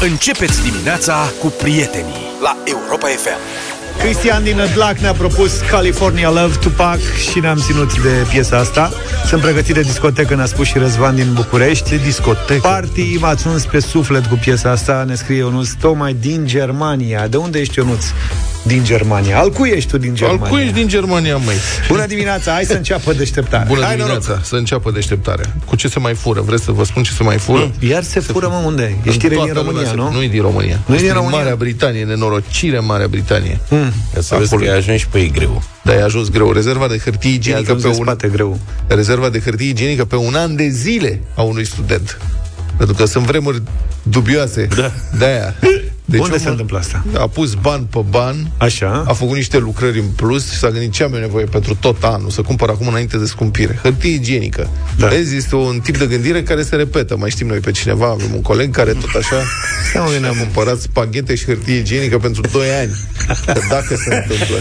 Începeți dimineața cu prietenii la Europa FM. Cristian din Adlac ne-a propus California Love Tupac și ne-am ținut de piesa asta. Sunt pregătit de discotecă, ne-a spus și Răzvan din București. De discotecă. Party m-ați uns pe suflet cu piesa asta, ne scrie Ionuț, tocmai din Germania. De unde ești, Ionuț? Din Germania. Al cui ești tu din Germania? Al cui ești din Germania, măi? Bună dimineața, hai să înceapă deșteptarea. Bună hai, dimineața, noroc. să înceapă deșteptarea. Cu ce se mai fură? Vreți să vă spun ce se mai fură? Iar se fură, mă, unde? E În știre din toată România, lumea se- nu? Nu e din România. Nu e din Este România? Marea Britanie, nenorocire în Marea Britanie. Mm. Ca să vezi că Acolo. ai ajuns și pe ei greu. Dar e ajuns greu. Rezerva de hârtie E igienică ajuns pe de un... spate greu. Rezerva de hârtie igienică pe un an de zile a unui student. Pentru că sunt vremuri dubioase. Da. De-aia. Deci unde se omul întâmplă asta? A pus bani pe bani, Așa. a făcut niște lucrări în plus și s-a gândit ce am eu nevoie pentru tot anul, să cumpăr acum înainte de scumpire. Hârtie igienică. Da. Da. Vezi, este un tip de gândire care se repetă. Mai știm noi pe cineva, avem un coleg care tot așa Stai, mă, ne-a cumpărat spaghete și hârtie igienică pentru 2 ani. Că dacă se întâmplă.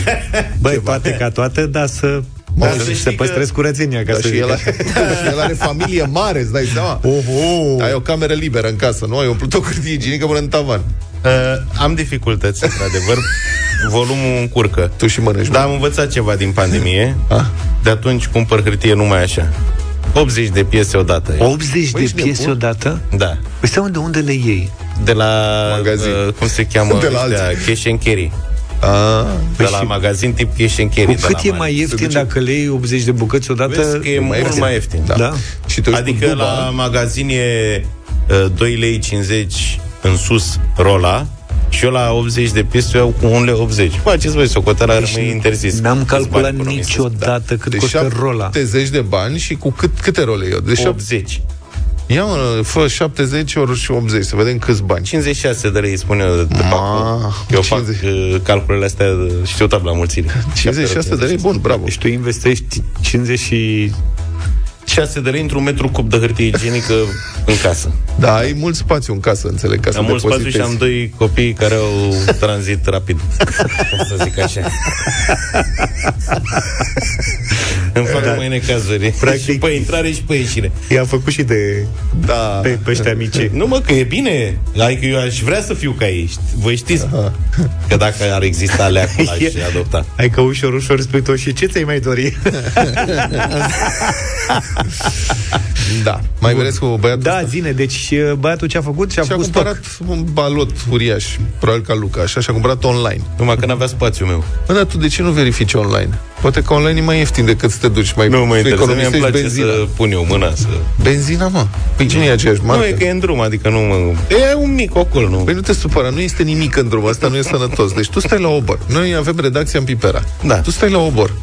Băi, toate ca toate, dar să... Mă, Da, să să știi se că- păstrezi curățenia, ca Da, să și, zic el, așa. și el are familie mare, îți dai seama? Oho! Ai o cameră liberă în casă, nu? Ai umplut o hârtie igienică până în tavan. Uh, am dificultăți, într-adevăr. Volumul încurcă. Tu și mănânci. Dar am învățat ceva din pandemie. Ah. De atunci cumpăr hârtie numai așa. 80 de piese odată. 80 Băi, de ești piese nebun? odată? Da. Păi stai, de unde le iei? De la, Magazin. uh, cum se cheamă, De la ăștia, alții. cash and carry. A, De la magazin tip cash and carry. Cu de la cât e mare. mai ieftin duce- dacă le iei 80 de bucăți odată? Vezi că e mai mult ieftin. mai ieftin. da. Da? Și te uiți Adică cu duba, la magazin e uh, 2 lei 50 în sus rola și eu la 80 de piese iau cu 1 lei 80. Faceți voi socoteala, rămâi interzis. N-am Câți calculat bani economisesc. niciodată cât de costă rola. 70 de bani și cu cât, câte role eu? De Da. șap- 80. Ia mă, fă 70 ori și 80, să vedem câți bani. 56 de lei, spune eu, de Ma, pacu. Eu fac 50. uh, calculele astea, uh, știu tabla mulțire. 56 de lei, bun, bravo. Deci tu investești 50 și... 6 de lei într-un metru cub de hârtie igienică în casă. Da, ai mult spațiu în casă, înțeleg, ca să Am mult spațiu și depozitezi. am doi copii care au tranzit rapid. Cum să zic așa. Îmi fac da. mai necazuri. Practic- și pe intrare și pe ieșire. I-a făcut și de... Da. Pe, pe ăștia mici. Nu mă, că e bine. Adică eu aș vrea să fiu ca ei. ști- Voi știți că dacă ar exista leacul, aș adopta. Hai că ușor, ușor spui tu și ce ți-ai mai dori? Da. Mai vedeți cu băiatul da, ăsta? zine, deci uh, băiatul ce a făcut? Și-a, Și-a pus cumpărat stoc. un balot uriaș, probabil ca Luca, așa, și-a cumpărat online. Numai că n-avea spațiul meu. Bă, dar tu de ce nu verifici online? Poate că online e mai ieftin decât să te duci mai Nu mă interesează, mi-mi economisești place benzina. să pun eu mâna să... Benzina, mă. Păi ce nu e aceeași marcă? Nu, e că e în drum, adică nu mă... E un mic ocol, nu? Păi nu te supăra, nu este nimic în drum, asta nu e sănătos. Deci tu stai la obor. Noi avem redacția în Pipera. Da. Tu stai la obor.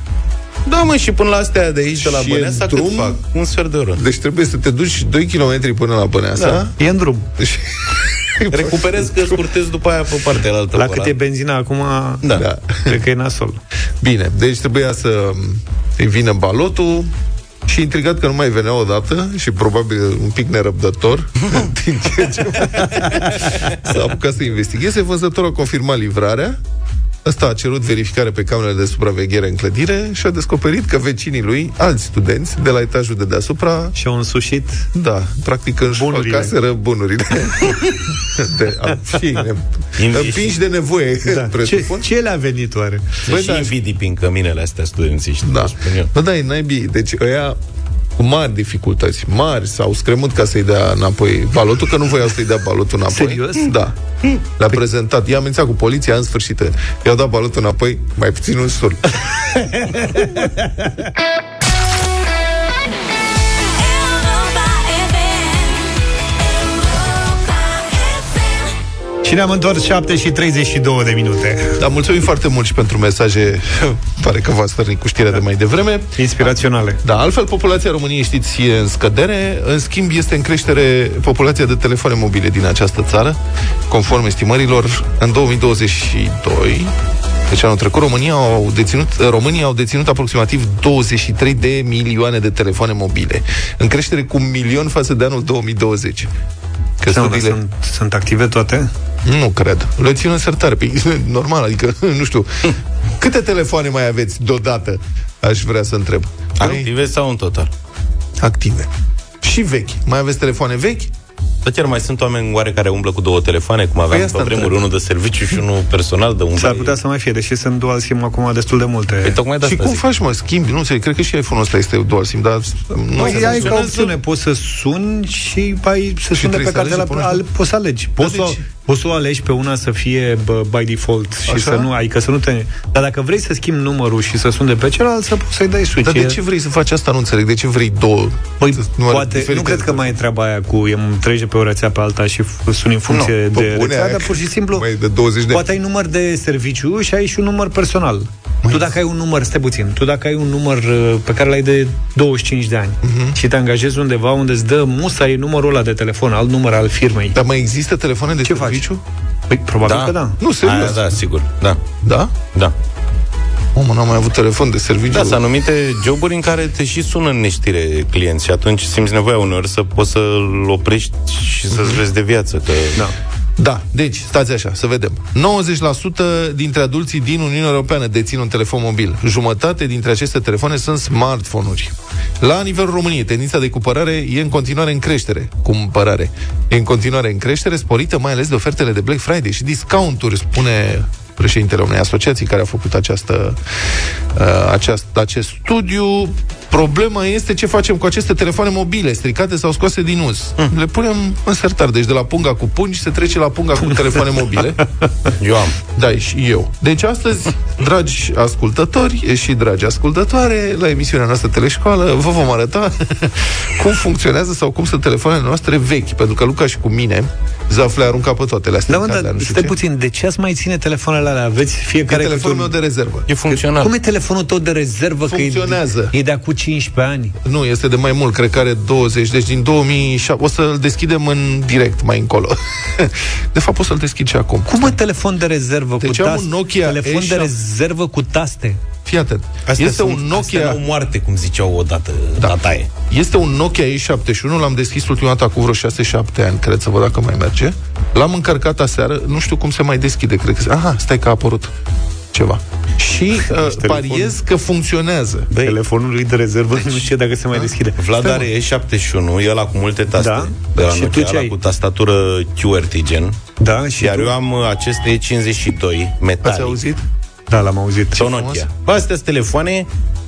Da, mă, și până la astea de aici, de la Și e Băneasa, cât drum? fac? Un sfert de oră. Deci trebuie să te duci 2 km până la Băneasa. Da. E în drum. Deci... Recuperez că scurtez după aia pe partea altă. La pe cât e benzina acum, Da. Da. cred că e nasol. Bine, deci trebuia să îi vină balotul și intrigat că nu mai venea odată și probabil un pic nerăbdător din ce ce s-a apucat să investigheze, vânzătorul a confirmat livrarea Ăsta a cerut verificare pe camerele de supraveghere în clădire și a descoperit că vecinii lui, alți studenți de la etajul de deasupra, Și-au însușit da, practic Bunurile. înșfăcaseră bunurile. de, a, și, ne, Invi- împinși de nevoie, da. ce, presupun. ce le-a venit oare? Băi, și invidii prin căminele astea studențiști, Da. da. spun eu. Bă, da, e naibii. Deci ăia cu mari dificultăți, mari, s-au scremut ca să-i dea înapoi balotul, că nu voiau să-i dea balotul înapoi. Serios? Da. Le-a prezentat. I-a amenințat cu poliția, în sfârșit. I-au dat balotul înapoi, mai puțin un sur. Și ne-am întors 7 și 32 de minute. Dar mulțumim foarte mult și pentru mesaje. Pare că v-ați stărnit cu știrea de mai devreme. Inspiraționale. Da, altfel populația României, știți, e în scădere. În schimb, este în creștere populația de telefoane mobile din această țară. Conform estimărilor, în 2022, deci anul trecut, România au deținut, România au deținut aproximativ 23 de milioane de telefoane mobile. În creștere cu un milion față de anul 2020. Că Sau, dar studiile... sunt, sunt active toate? Nu cred. Le țin în sertare. Păi, normal, adică, nu știu. Câte telefoane mai aveți deodată? Aș vrea să întreb. Active sau în total? active. Și vechi. Mai aveți telefoane vechi? Dar chiar mai sunt oameni oare care umblă cu două telefoane, cum aveam Păi asta pe vremuri, întreb. unul de serviciu și unul personal de umblă. S-ar putea să mai fie, deși sunt dual SIM acum destul de multe. Păi tocmai de Și asta cum zic. faci, mă? Schimbi? Nu înțeleg. Cred că și iPhone-ul ăsta este dual SIM, dar nu Păi, se ai ca funcționează. opțiune, poți să suni și ai să suni de trebuie pe să alegi cartela, să pui al, poți să alegi. Poți, Dar să, de ce? poți să o alegi pe una să fie bă, by default și Așa? să nu, adică să nu te... Dar dacă vrei să schimbi numărul și să suni de pe celălalt, să poți să-i dai switch. Dar de E- ce vrei să faci asta? Nu înțeleg. De ce vrei două? Păi, numere poate, nu diferite? cred că mai e treaba aia cu e, treci de pe o rețea pe alta și f- suni în funcție Nu, de pe bune, rețea, aia dar pur și simplu mai e de 20 de poate ai număr de serviciu și ai și un număr personal. Tu dacă ai un număr, stai puțin, tu dacă ai un număr uh, pe care l-ai de 25 de ani Mhm. și te angajezi undeva unde îți dă musai numărul ăla de telefon, alt număr al firmei, Dar mai există telefoane de Ce faci? serviciu? păi probabil că da. Nu, serios. Aia, da, sigur. Da, Da? da. Omă, n-am mai avut telefon de serviciu. Da, sunt anumite joburi în care te și sună în neștire clienți și atunci simți nevoia uneori să poți să-l oprești și să-ți vezi de viață. Că... Da. Da, deci, stați așa, să vedem. 90% dintre adulții din Uniunea Europeană dețin un telefon mobil. Jumătate dintre aceste telefoane sunt smartphone-uri. La nivelul României, tendința de cumpărare e în continuare în creștere. Cumpărare. E în continuare în creștere, sporită mai ales de ofertele de Black Friday și discounturi, spune președintele unei asociații care a făcut această, uh, aceast, acest studiu. Problema este ce facem cu aceste telefoane mobile, stricate sau scoase din uz. Hmm. Le punem în sertar, deci de la punga cu pungi se trece la punga cu telefoane mobile. Eu am. Da, și eu. Deci astăzi, dragi ascultători și dragi ascultătoare, la emisiunea noastră Teleșcoală, vă vom arăta cum funcționează sau cum sunt telefoanele noastre vechi. Pentru că Luca și cu mine, Zaf le-a aruncat pe toate, le-a Da, stricat, mă, le-a dar nu știu stai ce. puțin, de ce ați mai ține telefoanele alea? Aveți E fiecare telefonul meu câte de un... rezervă. E funcțional. Cum e telefonul tău de rezervă? Funcționează. Că e, e de acum 15 ani. Nu, este de mai mult, cred că are 20, deci din 2007. O să-l deschidem în direct mai încolo. De fapt, o să-l deschid și acum. Cum mă telefon de rezervă Deci cu am taste? un Nokia telefon de E7. rezervă cu taste. Fii atent. Astea este sunt, un Nokia... Astea n-au moarte, cum ziceau odată da. tataie. Este un Nokia E71, l-am deschis ultima dată cu vreo 6-7 ani, cred să văd dacă mai merge. L-am încărcat aseară, nu știu cum se mai deschide, cred că... Aha, stai că a apărut ceva. Și uh, pariez că funcționează. Băi, Telefonul lui de rezervă nu știu dacă se mai deschide. Vlad Stai, are E71, el cu multe taste. Da? De la Și tu Nokia, ce ăla ai? cu tastatură QWERTY gen. Da, și Iar tu? eu am uh, acest E52 Ați metalic. auzit? Da, l-am auzit. Sau frumos. Nokia. Bă, astea sunt telefoane.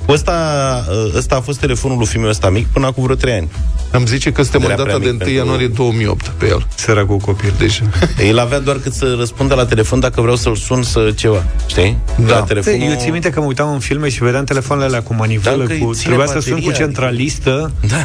Ăsta, uh, ăsta a fost telefonul lui fiul ăsta mic până acum vreo 3 ani. Îmi zice că suntem în Era data prea de 1 mic pentru- ianuarie 2008 pe el. Săracul copil. Deci, El avea doar cât să răspundă la telefon dacă vreau să-l sun să ceva. Știi? Da. La telefonul... Eu țin minte că mă uitam în filme și vedeam telefoanele alea cu manivelă, Dacă îi cu... ține trebuia să sun cu bateria, centralistă Da.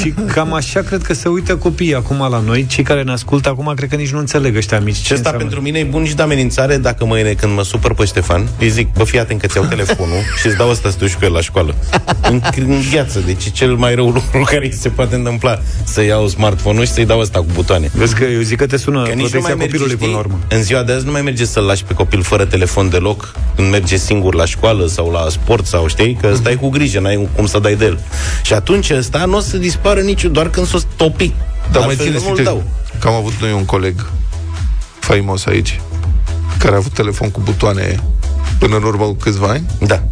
și cam așa cred că se uită copiii acum la noi. Cei care ne ascultă acum cred că nici nu înțeleg ăștia mici. Și ce asta înseamnă. pentru mine e bun și de amenințare dacă mâine când mă supăr pe Ștefan, îi zic, bă, fii atent că ți-au telefonul și îți dau ăsta să te duci cu el la școală. în, în gheață, deci e cel mai rău lucru care îi se poate întâmpla. Să iau smartphone-ul și să-i dau ăsta cu butoane. Vezi că eu zic că te sună Că nici nu protecția mai merge, copilului știi? până la urmă. În ziua de azi nu mai merge să-l lași pe copil fără telefon deloc când merge singur la școală sau la sport sau știi, că stai cu grijă, n-ai cum să dai de el. Și atunci ăsta nu o să dispară nici doar când s-o stopi. dar mai Altfel țineți nu-l minte dau. că am avut noi un coleg faimos aici, care a avut telefon cu butoane până în urmă cu câțiva ani. Da.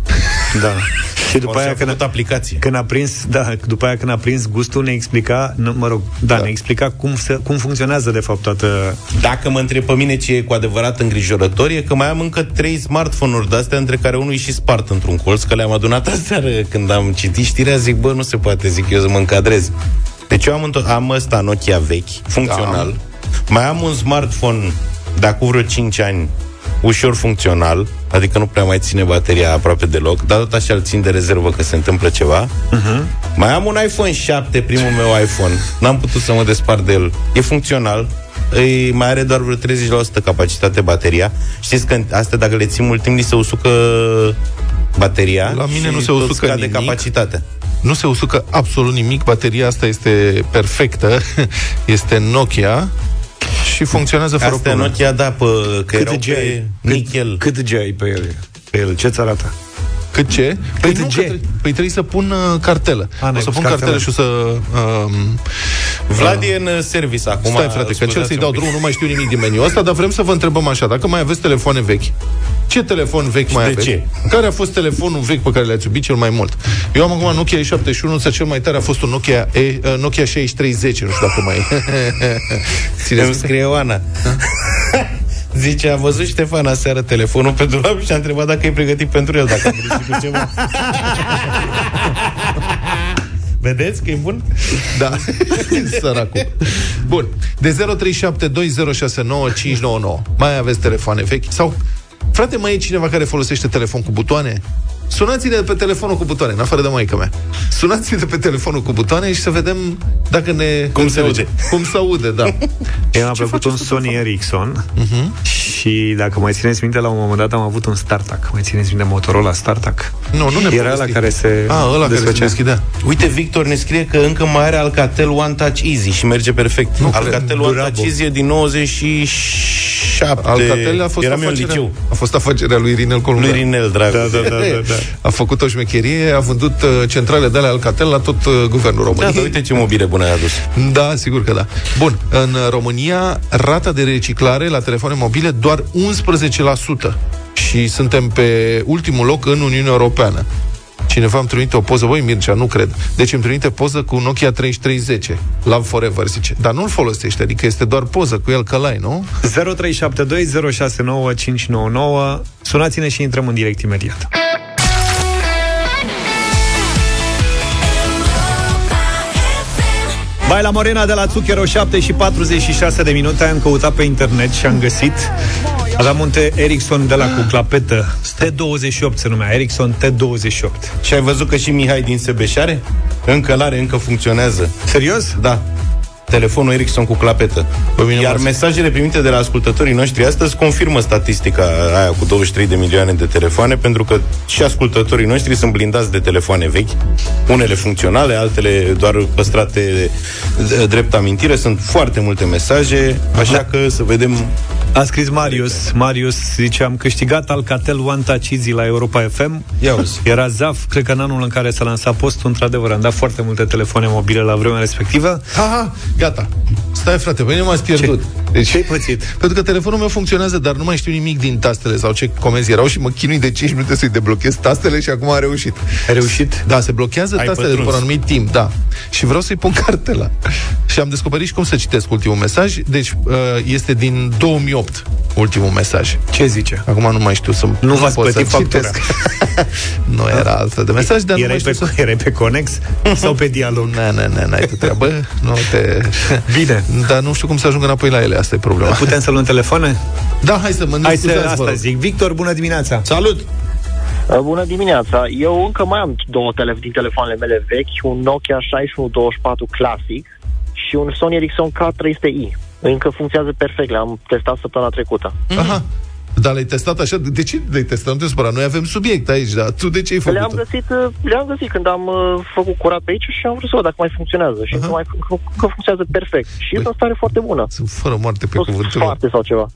Da. Și după După aia aia când, făcut aplicație. când a prins, da, după aia când a prins gustul ne explica, nu, mă rog, da, Da. ne explica cum, se, cum funcționează de fapt toată Dacă mă întreb pe mine ce e cu adevărat îngrijorător, e că mai am încă trei smartphone-uri de-astea, între care unul e și spart într-un colț, că le-am adunat aseară când am citit știrea, zic, bă, nu se poate, zic eu să mă încadrez. Deci eu am, înto- am ăsta Nokia vechi, funcțional. Da. Mai am un smartphone de acum vreo 5 ani, ușor funcțional, adică nu prea mai ține bateria aproape deloc, dar tot așa îl țin de rezervă că se întâmplă ceva. Uh-huh. Mai am un iPhone 7, primul meu iPhone. N-am putut să mă despart de el. E funcțional. Îi mai are doar vreo 30% capacitate bateria. Știți că astea dacă le ții mult timp, li se usucă bateria La mine și nu se tot usucă scade nimic. capacitatea. Nu se usucă absolut nimic, bateria asta este perfectă, este Nokia și funcționează fără Astea probleme. Nokia, da, pe, că erau G pe ai? nichel. Cât, cât G ai pe el? Pe el? Ce-ți arată? Cât ce? Păi, Cât nu, G? că tre- păi trebuie să pun uh, cartelă. A, o n-ai să pus pun cartelă. cartelă și o să... Um, Vlad e în service acum. Stai, frate, că încerc scuzați să-i un dau pic. drumul, nu mai știu nimic din meniul ăsta, dar vrem să vă întrebăm așa, dacă mai aveți telefoane vechi, Ce telefon vechi mai de aveți? ce? Care a fost telefonul vechi pe care l-ați iubit cel mai mult? Eu am acum Nokia E71, însă cel mai tare a fost un Nokia, e, uh, Nokia 6310, nu știu dacă mai... Țineți Îmi minte? scrie Oana. Zice, a văzut Ștefan aseară telefonul pe dulap și a întrebat dacă e pregătit pentru el, dacă a greșit cu ceva. Vedeți că e bun? Da, săracul. Bun. De 0372069599. Mai aveți telefoane vechi? Sau, frate, mai e cineva care folosește telefon cu butoane? Sunați-ne de pe telefonul cu butoane, în afară de maică mea. Sunați-ne de pe telefonul cu butoane și să vedem dacă ne... Cum se aude. Cum se aude, da. Eu am plăcut un Sony Ericsson uh-huh. și dacă mai țineți minte, la un moment dat am avut un StarTAC. Mai țineți minte Motorola StarTAC? Nu, nu ne Era la povesti. care se A, ăla care se desfăcea. deschidea. Uite, Victor ne scrie că încă mai are Alcatel One Touch Easy și merge perfect. Nu Alcatel cred. One Bravo. Touch Easy e din 97. Alcatel a fost, Eram eu în afacerea, liceu. a fost afacerea lui Irinel Columba. Lui Rinel, dragul. Da, da, da, da, da. A făcut o șmecherie, a vândut uh, centrale de alea Alcatel la tot uh, guvernul Da, României. dar uite ce mobile bune ai adus. Da, sigur că da. Bun, în România, rata de reciclare la telefoane mobile doar 11% și suntem pe ultimul loc în Uniunea Europeană. Cineva îmi trimite o poză, voi Mircea, nu cred. Deci îmi trimite poză cu Nokia 3310. Love Forever, zice. Dar nu-l folosește, adică este doar poză cu el călai, nu? 0372069599 Sunați-ne și intrăm în direct imediat. Bai la Morena de la Zucchero 7 și 46 de minute Am căutat pe internet și am găsit Aveam un T Ericsson de la cu clapetă T28 se numea Ericsson T28 Și ai văzut că și Mihai din Sebeșare? Încă l-are, încă funcționează. Serios? Da. Telefonul Ericsson cu clapetă. Pe mine Iar m-a- mesajele primite de la ascultătorii noștri astăzi confirmă statistica aia cu 23 de milioane de telefoane, pentru că și ascultătorii noștri sunt blindați de telefoane vechi, unele funcționale, altele doar păstrate de- drept amintire. Sunt foarte multe mesaje, așa că să vedem A scris Marius Marius zice, am câștigat Alcatel One Touch Easy la Europa FM Ia uzi. Era ZAF, cred că în anul în care s-a lansat postul, într-adevăr, am dat foarte multe telefoane mobile la vremea respectivă. Aha, gata. Stai, frate, pe mine m-ați pierdut. Deci, Ce-ai pățit? Pentru că telefonul meu funcționează, dar nu mai știu nimic din tastele sau ce comenzi erau și mă chinui de 5 minute să-i deblochez tastele și acum a reușit. Ai reușit? Da, se blochează Ai tastele după un pătruns. anumit timp, da. Și vreau să-i pun cartela. și am descoperit și cum să citesc ultimul mesaj. Deci, uh, este din 2008 ultimul mesaj. Ce zice? Acum nu mai știu să Nu v-ați pot plătit să-l factura. citesc. nu era altfel de mesaj, dar nu Erai mai pe, știu să... erai pe Conex sau pe dialog? Ne, ne, ne, n-ai tu treabă, nu te... Bine. Dar nu știu cum să ajung înapoi la ele, asta e problema. Putem să luăm telefoane? Da, hai să mă Hai să, scuzați, vă asta rog. zic. Victor, bună dimineața! Salut! Uh, Bună dimineața! Eu încă mai am două tele- din telefoanele mele vechi, un Nokia 6124 Classic și un Sony Ericsson K300i. Încă funcționează perfect, le-am testat săptămâna trecută. Aha. Dar le-ai testat așa? De ce le-ai testat? Nu te supăra. Noi avem subiect aici, dar tu de ce ai Le-am făcut găsit, uh, le-am găsit când am uh, făcut curat pe aici și am vrut să văd dacă mai funcționează. Și încă, mai, încă, încă funcționează perfect. Și Păi. e în stare foarte bună. Sunt fără moarte pe Plus cuvântul meu. foarte sau ceva.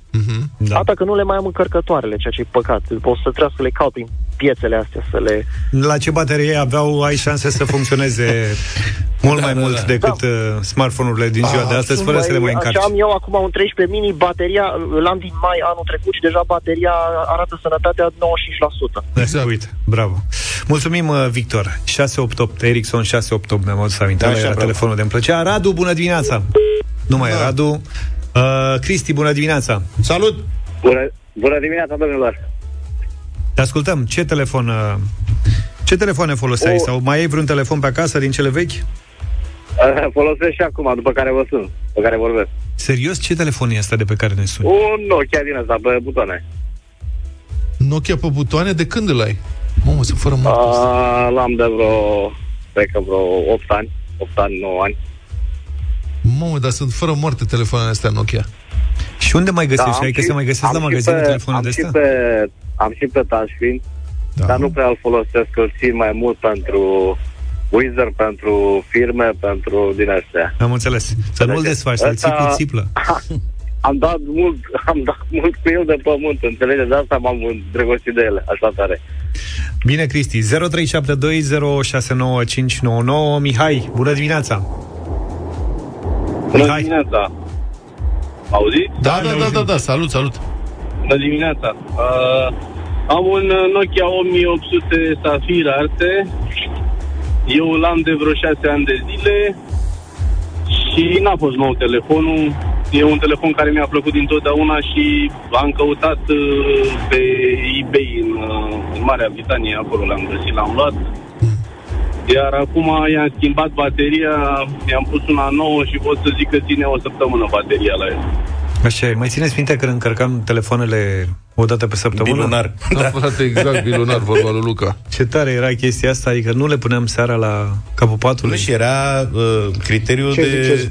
Da. Atâta că nu le mai am încărcătoarele, ceea ce e păcat. O să trebuiască să le caut prin piețele astea, să le... La ce baterie aveau, ai șanse să funcționeze mult Da, mai da, mult da. decât uh, smartphone-urile din ziua Ah, de astăzi, sunt fără să le mai Așa încarci. am eu acum un 13 mini, bateria îl am din mai anul trecut și deja bateria arată sănătatea 95%. Exact. Uite, bravo. Mulțumim, uh, Victor. 688, Ericsson 688, mi-am adus aminte. Da, Da, așa, era bravo. telefonul de îmi plăcea. Radu, bună dimineața! Nu mai e Radu. Uh, Cristi, bună dimineața! Salut! Bună, bună dimineața, domnilor! Te ascultăm. Ce telefon... Uh, ce telefoane foloseai? O- Sau mai ai vreun telefon pe acasă din cele vechi? Uh, Folosesc și acum, după care vă sun, pe care vorbesc. Serios, ce telefon e asta de pe care ne suni? Un Nokia din ăsta, pe butoane. Nokia pe butoane, de când îl ai? Mamă, sunt fără moarte. Uh, l-am de vreo, cred că vreo 8 ani, 8 ani, 9 ani. Mamă, dar sunt fără moarte telefoanele astea Nokia. Și unde mai găsești? Da, am ai că și- se mai găsesc am la și magazine pe- telefoane de am și astea? pe, am și pe touchscreen, Da. dar nu prea îl folosesc, îl țin mai mult pentru Wizard, pentru firme, pentru din astea. Am înțeles. Să nu-l Deci, desfaci, să-l ții ăsta- cu țiplă. Am dat mult, am dat mult cu el de pământ, înțelegeți? De asta m-am îndrăgostit de ele, așa tare. Bine, Cristi. 0372069599. Mihai, bună dimineața! Bună Mihai. dimineața! Auziți? Da, da, da, da, da, salut, salut. Bună dimineața! Uh, Am un uh, Nokia 8800 Safir Arte. Eu l-am de vreo 6 ani de zile și n-a fost nou telefonul. E un telefon care mi-a plăcut dintotdeauna și am căutat uh, pe eBay în, uh, în Marea Britanie, acolo l-am găsit, l-am luat. Iar acum i-am schimbat bateria, i-am pus una nouă și pot să zic că ține o săptămână bateria la el. Așa e. Mai țineți minte când încărcam telefoanele o dată pe săptămână? Bilunar. Da, frate, exact, bilunar, vorba lui Luca. Ce tare era chestia asta, adică nu le puneam seara la capul patului. Nu, și era uh, criteriul Ce de ziceți?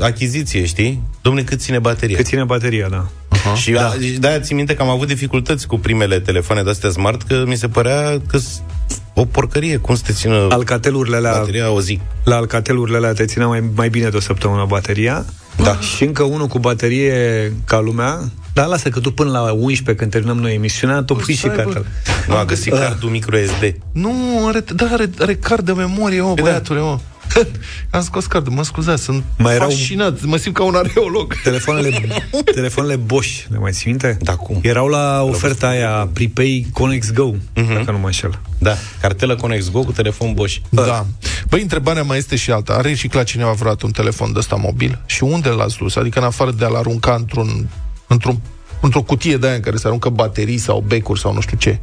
achiziție, știi? Domne, cât ține bateria? Că ține bateria, da. Și da. de-aia țin minte că am avut dificultăți cu primele telefoane de-astea smart, că mi se părea că o porcărie, cum să te țină Alcatelurile alea, bateria o zi. la alcatelurile alea te ținea mai, mai bine de o săptămână bateria. Da. Și încă unul cu baterie ca lumea. Dar lasă că tu până la 11, când terminăm noi emisiunea, tu pui și să aibă- cartele. Nu, a găsit cardul micro SD. Nu, are, da, are, are card de memorie, mă, da. băiatule, mă. Am scos cardul, mă scuzați, sunt Mai erau- fascinat, mă simt ca un arheolog. Telefoanele, telefoanele Bosch, le mai ții minte? Da, cum? Erau la oferta aia Prepay Conex Go, dacă nu mă înșel. Da, cartelă Conex Go cu telefon Bosch. Da. Băi, întrebarea mai este și alta. A reciclat cineva vreodată un telefon de ăsta mobil? Și unde l-ați dus? Adică în afară de a-l arunca într-un, într-un, într-o cutie de aia în care se aruncă baterii sau becuri sau nu știu ce.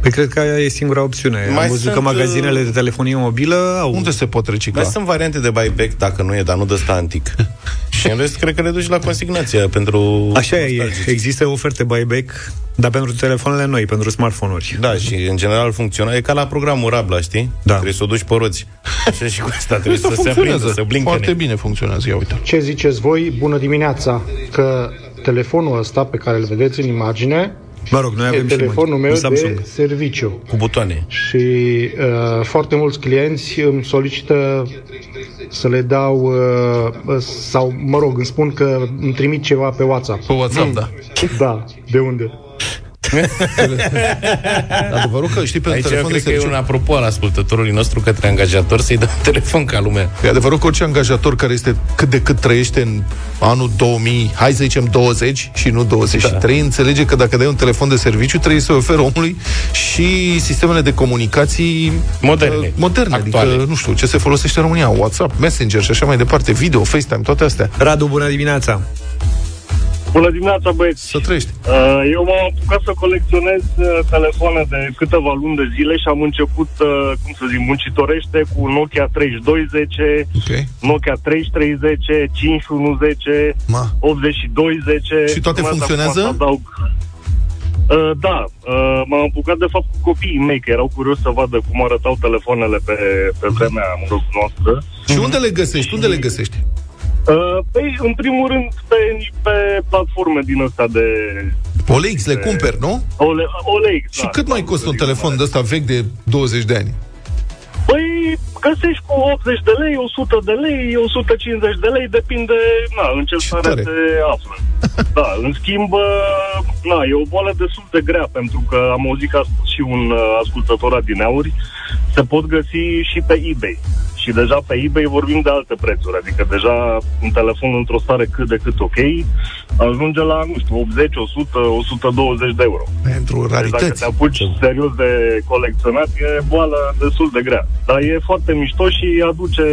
Păi cred că aia e singura opțiune. Mai Am văzut sunt, că magazinele de telefonie mobilă au... Unde se pot recicla? Mai sunt variante de buyback, dacă nu e, dar nu de ăsta antic. și în rest, cred că le duci la consignația pentru... Așa e, nostalgici. există oferte buyback, dar pentru telefoanele noi, pentru smartphone-uri. Da, și în general funcționa. E ca la programul Rabla, știi? Da. Trebuie să o duci pe roți. Așa și cu asta trebuie Da, să se aprindă, să blincăne. Foarte bine funcționează, ia uite. Ce ziceți voi? Bună dimineața! Că telefonul ăsta pe care îl vedeți în imagine Mă rog, noi e avem și telefonul noi, meu un Samsung. de serviciu. Cu butoane. Și uh, foarte mulți clienți îmi solicită să le dau uh, sau, mă rog, îmi spun că îmi trimit ceva pe WhatsApp. Pe WhatsApp, da. Da, de unde? Adevărul că, știi, pe un Aici eu telefon de cred că e serviciu... un apropo al ascultătorului nostru către angajator să-i dăm telefon ca lumea. E adevărul că orice angajator care este cât de cât trăiește în anul 2000, hai să zicem 20 și nu 23, da. înțelege că dacă dai un telefon de serviciu, trebuie să oferi omului și sistemele de comunicații Moderne, uh, moderne actuale. adică, nu știu, ce se folosește în România, WhatsApp, Messenger și așa mai departe, video, FaceTime, toate astea. Radu, bună dimineața! Bună dimineața, băieți! Să trăiești. Uh, Eu m-am apucat să colecționez uh, telefoane de câteva luni de zile și am început, uh, cum să zic, muncitorește cu Nokia 3210, Ok. Nokia 3310, 5110, Ma. 8210. Și toate Urmează funcționează? acum să adaug. Uh, da, uh, m-am apucat de fapt cu copiii mei, că erau curios să vadă cum arătau telefoanele pe, pe vremea mă rog, noastră. Și unde le găsești? Unde le găsești? Uh, păi, în primul rând, pe, pe platforme din asta de OLX le cumperi, nu? Ole, OLX. Și cât mai costă un telefon de ăsta vechi de 20 de ani? Păi, găsești cu 80 de lei, 100 de lei, 150 de lei, depinde, na, în ce Ce stare tare. se află. Da, în schimb, uh, na, e o boală destul de grea, pentru că am auzit că a spus și un uh, ascultător adineauri, se pot găsi și pe eBay. Și deja pe eBay vorbim de alte prețuri, adică deja un telefon într-o stare cât de cât ok ajunge la, nu știu, 80, 100, 120 de euro. Pentru Deci dacă rarități. te apuci serios de colecționat, e boală destul de grea. Dar e foarte mișto și aduce,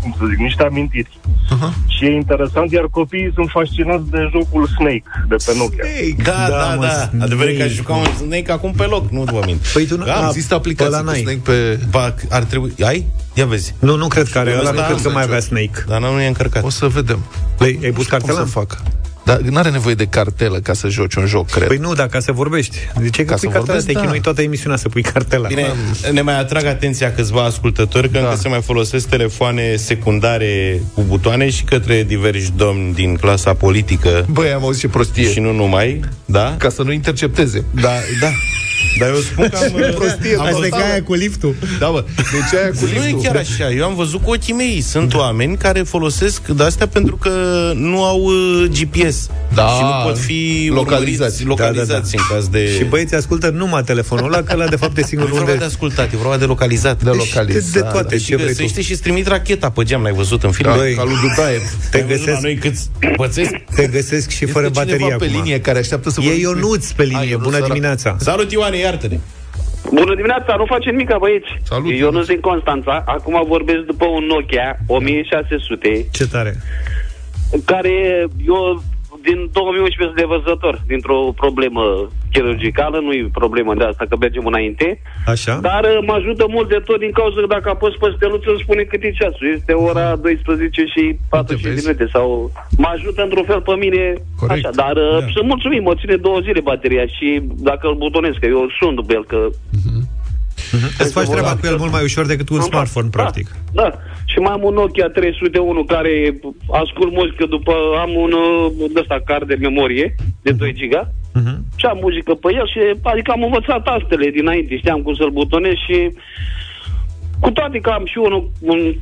cum să zic, niște amintiri. Aha. Și e interesant, iar copiii sunt fascinați de jocul Snake de pe Nokia. Da, da, mă, da. Snake. Adevărul că aș juca un Snake acum pe loc, nu vă mint. Păi tu nu- Da, a, Există aplicații ăla cu n-ai. Snake pe... ba, ar trebui... Ai? Ia vezi. Nu, nu cred că are, ăla nu Da, cred că da, mai da. avea Snake. Dar nu e încărcat. O să vedem. Păi, ai pus Cum cartela? să facă? Dar nu are nevoie de cartelă ca să joci un joc, cred. Păi nu, dacă să vorbești. De ce că Ca pui să cartela? vorbesc, Te da. chinui toată emisiunea să pui cartela. Bine, ne mai atrag atenția câțiva ascultători că Da. încă se mai folosesc telefoane secundare cu butoane și către diversi domni din clasa politică Băi, am auzit ce prostie. și nu numai, da? Ca să nu intercepteze. Da, da. Dar eu spun că am... prostie am Asta e văzut- ca aia cu liftul. Da, bă, deci aia cu Nu e liftul. chiar așa. Eu am văzut cu ochii mei. Sunt oameni care folosesc de-astea pentru că nu au uh, GPS. Da, și nu pot fi localizați. urmăriți, localizați Da, da, da. în caz de... Și băieții ascultă numai telefonul ăla, că ăla de fapt e nu e singurul vorba unde... de ascultat, e vorba de localizat. De Deci, localizat. de, de toate, și ce vrei tu. găsește și îți trimit racheta pe geam, n-ai văzut în film? Da, Băi, ca lui Dudaev. Te Ai văzut la găsesc, noi câți pățesc? te găsesc și fără Este baterie cineva pe acum. linie care așteaptă să E vorbiți cu- Ionuț pe A, linie. Ionuț, Bună sărac. dimineața. Salut, Ioane, iartă-ne! Bună dimineața, nu face nimic, băieți. Salut, Eu Ionuț. nu sunt Constanța, acum vorbesc după un Nokia 1600, Ce tare. care eu din 2011 sunt devăzător, dintr-o problemă chirurgicală, nu e problemă de asta, că mergem înainte, Așa? dar uh, mă ajută mult de tot din cauza că dacă apăs pe steluță îmi spune cât e ceasul. Este ora 12 și 40 de vezi? minute sau mă ajută într-un fel pe mine Corect. așa, dar uh, Da. sunt mulțumit, mă ține două zile bateria și dacă îl butonez, că eu sunt după el, că Îți faci treaba cu el mult mai ușor decât cu un am- smartphone, da, practic. Da, și mai am un Nokia 301 care ascult muzică după am un uh, ăsta card de memorie de 2 giga Mhm. și am muzică pe el și adică am învățat astele dinainte, știam cum să-l butonez și cu toate că am și unul un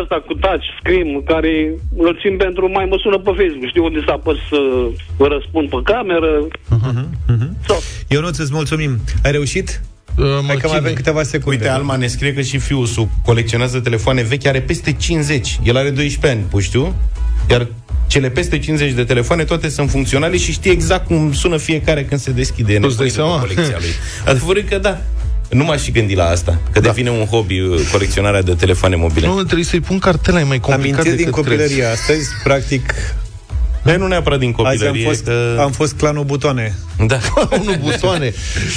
ăsta cu touch screen care îl țin pentru mai mă sună pe Facebook, știu unde să apăs să răspund pe cameră. Sau, Ionuț, îți mulțumim. Ai reușit? Uh, mă Hai că mai avem chinui. câteva secunde. Uite, Alma ne scrie că și fiul său colecționează telefoane vechi, are peste 50. El are 12 ani, păi știu? Iar cele peste 50 de telefoane, toate sunt funcționale și știe exact cum sună fiecare când se deschide. E Tu îți dai nebunit după seama? colecția lui. Adevărul e că da. Nu m-aș și gândi la asta, că Da. devine un hobby uh, colecționarea de telefoane mobile. Nu, trebuie să-i pun cartela, e mai complicat Amintiri din decât copilărie crezi. astăzi, practic, Bă, nu neapărat din azi am copilărie, fost, că... am fost clanul butoane. Da. Unul butoane.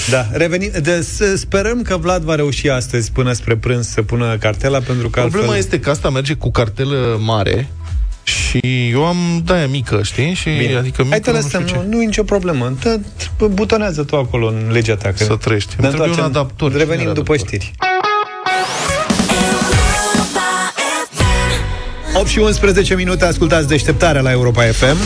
Da, revenim, de, să sperăm că Vlad va reuși astăzi până spre prânz să pună cartela, pentru că Problema altfel... este că asta merge cu cartelă mare și eu am de-aia mică, știi? Și Bine. adică mică, Hai te nu lăsăm, știu ce. nu, nu e nicio problemă. Te, butonează tu acolo în legea ta. Că Să trăiești. ne Îmi trebuie un întoarcem. adaptor. Revenim Cine are după adaptor? știri. 8 și 11 minute, ascultați deșteptarea la Europa FM.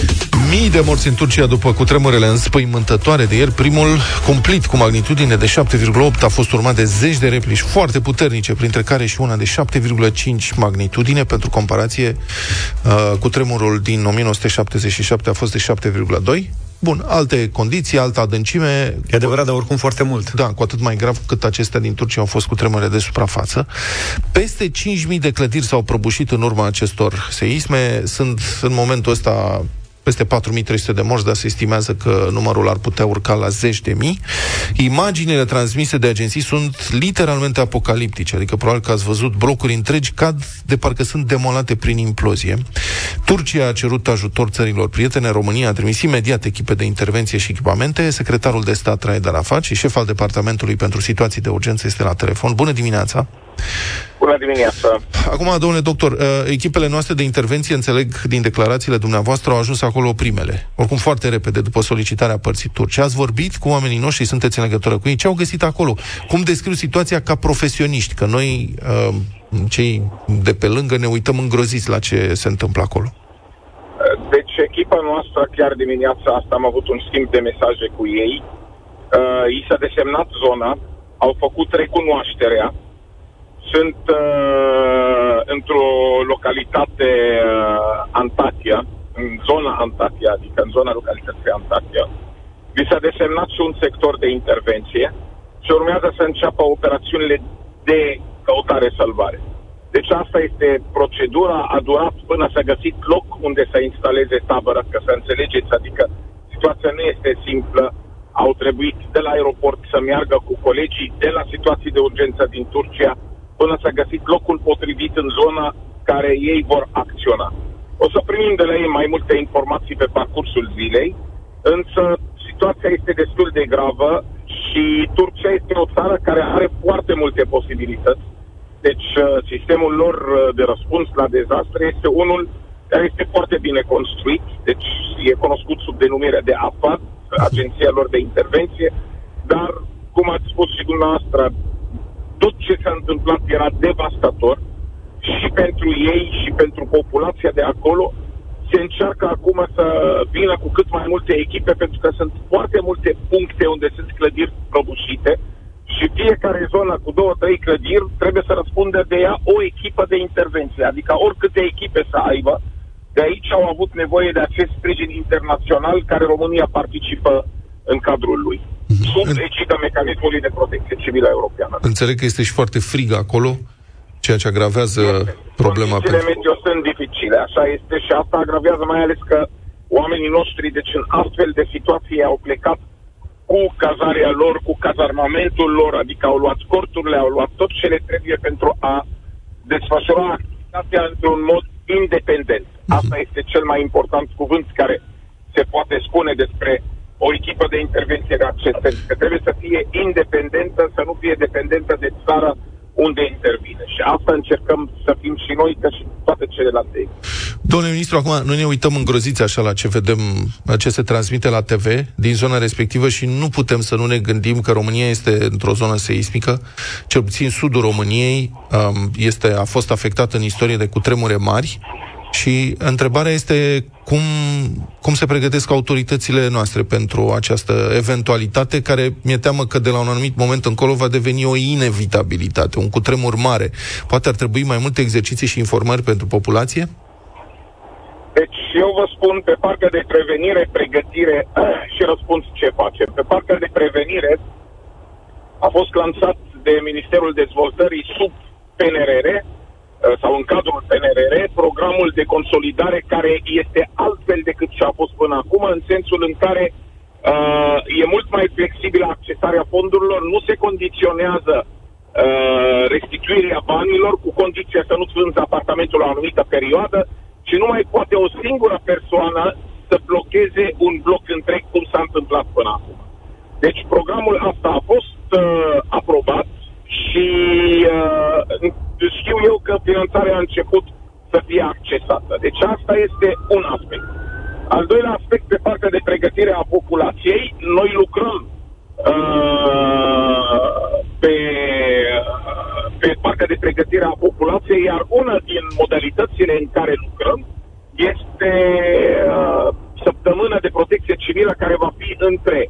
Mii de morți în Turcia după cutremurele înspăimântătoare de ieri. Primul, cumplit cu magnitudine de 7,8, a fost urmat de zeci de replici foarte puternice, printre care și una de 7,5 magnitudine. Pentru comparație, uh, cu tremurul din 1977 a fost de 7,2. Bun, alte condiții, altă adâncime. E adevărat, dar oricum foarte mult. Da, cu atât mai grav cât acestea din Turcia au fost cu tremure de suprafață. Peste 5.000 de clădiri s-au prăbușit în urma acestor seisme. Sunt în momentul ăsta peste 4300 de morți, dar se estimează că numărul ar putea urca la zeci de mii. Imaginile transmise de agenții sunt literalmente apocaliptice, adică probabil că ați văzut blocuri întregi cad de parcă sunt demolate prin implozie. Turcia a cerut ajutor țărilor prietene, România a trimis imediat echipe de intervenție și echipamente. Secretarul de stat Raed Arafat și șef al Departamentului pentru Situații de Urgență este la telefon. Bună dimineața! Bună dimineața! Acum, domnule doctor, uh, echipele noastre de intervenție, înțeleg din declarațiile dumneavoastră, au ajuns acolo primele. Oricum foarte repede, după solicitarea părții turce. Ați vorbit cu oamenii noștri, sunteți în legătură cu ei. Ce au găsit acolo? Cum descriu situația ca profesioniști? Că noi, uh, cei de pe lângă, ne uităm îngroziți la ce se întâmplă acolo. Deci echipa noastră, chiar dimineața asta, am avut un schimb de mesaje cu ei. Uh, i s-a desemnat zona, au făcut recunoașterea, sunt uh, într-o localitate uh, Antakia, în zona Antakia, adică în zona localității Antakia. Vi s-a desemnat și un sector de intervenție și urmează să înceapă operațiunile de căutare-salvare. Deci asta este procedura, a durat până s-a găsit loc unde să instaleze tabără, că să înțelegeți, adică situația nu este simplă, au trebuit de la aeroport să meargă cu colegii de la situații de urgență din Turcia până s-a găsit locul potrivit în zona care ei vor acționa. O să primim de la ei mai multe informații pe parcursul zilei, însă situația este destul de gravă și Turcia este o țară care are foarte multe posibilități. Deci uh, sistemul lor uh, de răspuns la dezastre este unul care este foarte bine construit, deci e cunoscut sub denumirea de AFAD, agenția lor de intervenție, dar, cum ați spus și dumneavoastră, tot ce s-a întâmplat era devastator și pentru ei și pentru populația de acolo. Se încearcă acum să vină cu cât mai multe echipe, pentru că sunt foarte multe puncte unde sunt clădiri prăbușite fiecare zonă cu două, trei clădiri trebuie să răspundă de ea o echipă de intervenție, adică oricâte echipe să aibă, de aici au avut nevoie de acest sprijin internațional care România participă în cadrul lui, sub egida mecanismului de protecție civilă europeană. Înțeleg că este și foarte frig acolo, ceea ce agravează problema Condițiile pentru... meteo sunt dificile, așa este, și asta agravează mai ales că oamenii noștri, deci în astfel de situații, au plecat cu cazarea lor, cu cazarmamentul lor, adică au luat corturile, au luat tot ce le trebuie pentru a desfășura activitatea într-un mod independent. Asta este cel mai important cuvânt care se poate spune despre o echipă de intervenție de acest fel, că trebuie să fie independentă, să nu fie dependentă de țară unde intervine. Și asta încercăm să fim și noi, ca și toate celelalte Domnule ministru, acum noi ne uităm îngroziți așa la ce vedem, la ce se transmite la TV din zona respectivă și nu putem să nu ne gândim că România este într-o zonă seismică, cel puțin sudul României um, este, a fost afectat în istorie de cutremure mari și întrebarea este cum, cum se pregătesc autoritățile noastre pentru această eventualitate care mi-e teamă că de la un anumit moment încolo va deveni o inevitabilitate, un cutremur mare. Poate ar trebui mai multe exerciții și informări pentru populație? Deci eu vă spun pe partea de prevenire, pregătire și răspuns ce facem. Pe partea de prevenire a fost lansat de Ministerul Dezvoltării sub PNRR uh, sau în cadrul PNRR programul de consolidare care este altfel decât ce a fost până acum, în sensul în care uh, e mult mai flexibilă accesarea fondurilor, nu se condiționează uh, restituirea banilor cu condiția să nu-ți vânzi apartamentul la o anumită perioadă, și nu mai poate o singură persoană să blocheze un bloc întreg cum s-a întâmplat până acum. Deci programul asta a fost uh, aprobat și uh, știu eu că finanțarea a început să fie accesată. Deci asta este un aspect. Al doilea aspect, pe partea de pregătire a populației, noi lucrăm uh, pe, pe partea de pregătire a populației, iar una din modalitățile în care lucrăm este uh, săptămâna de protecție civilă care va fi între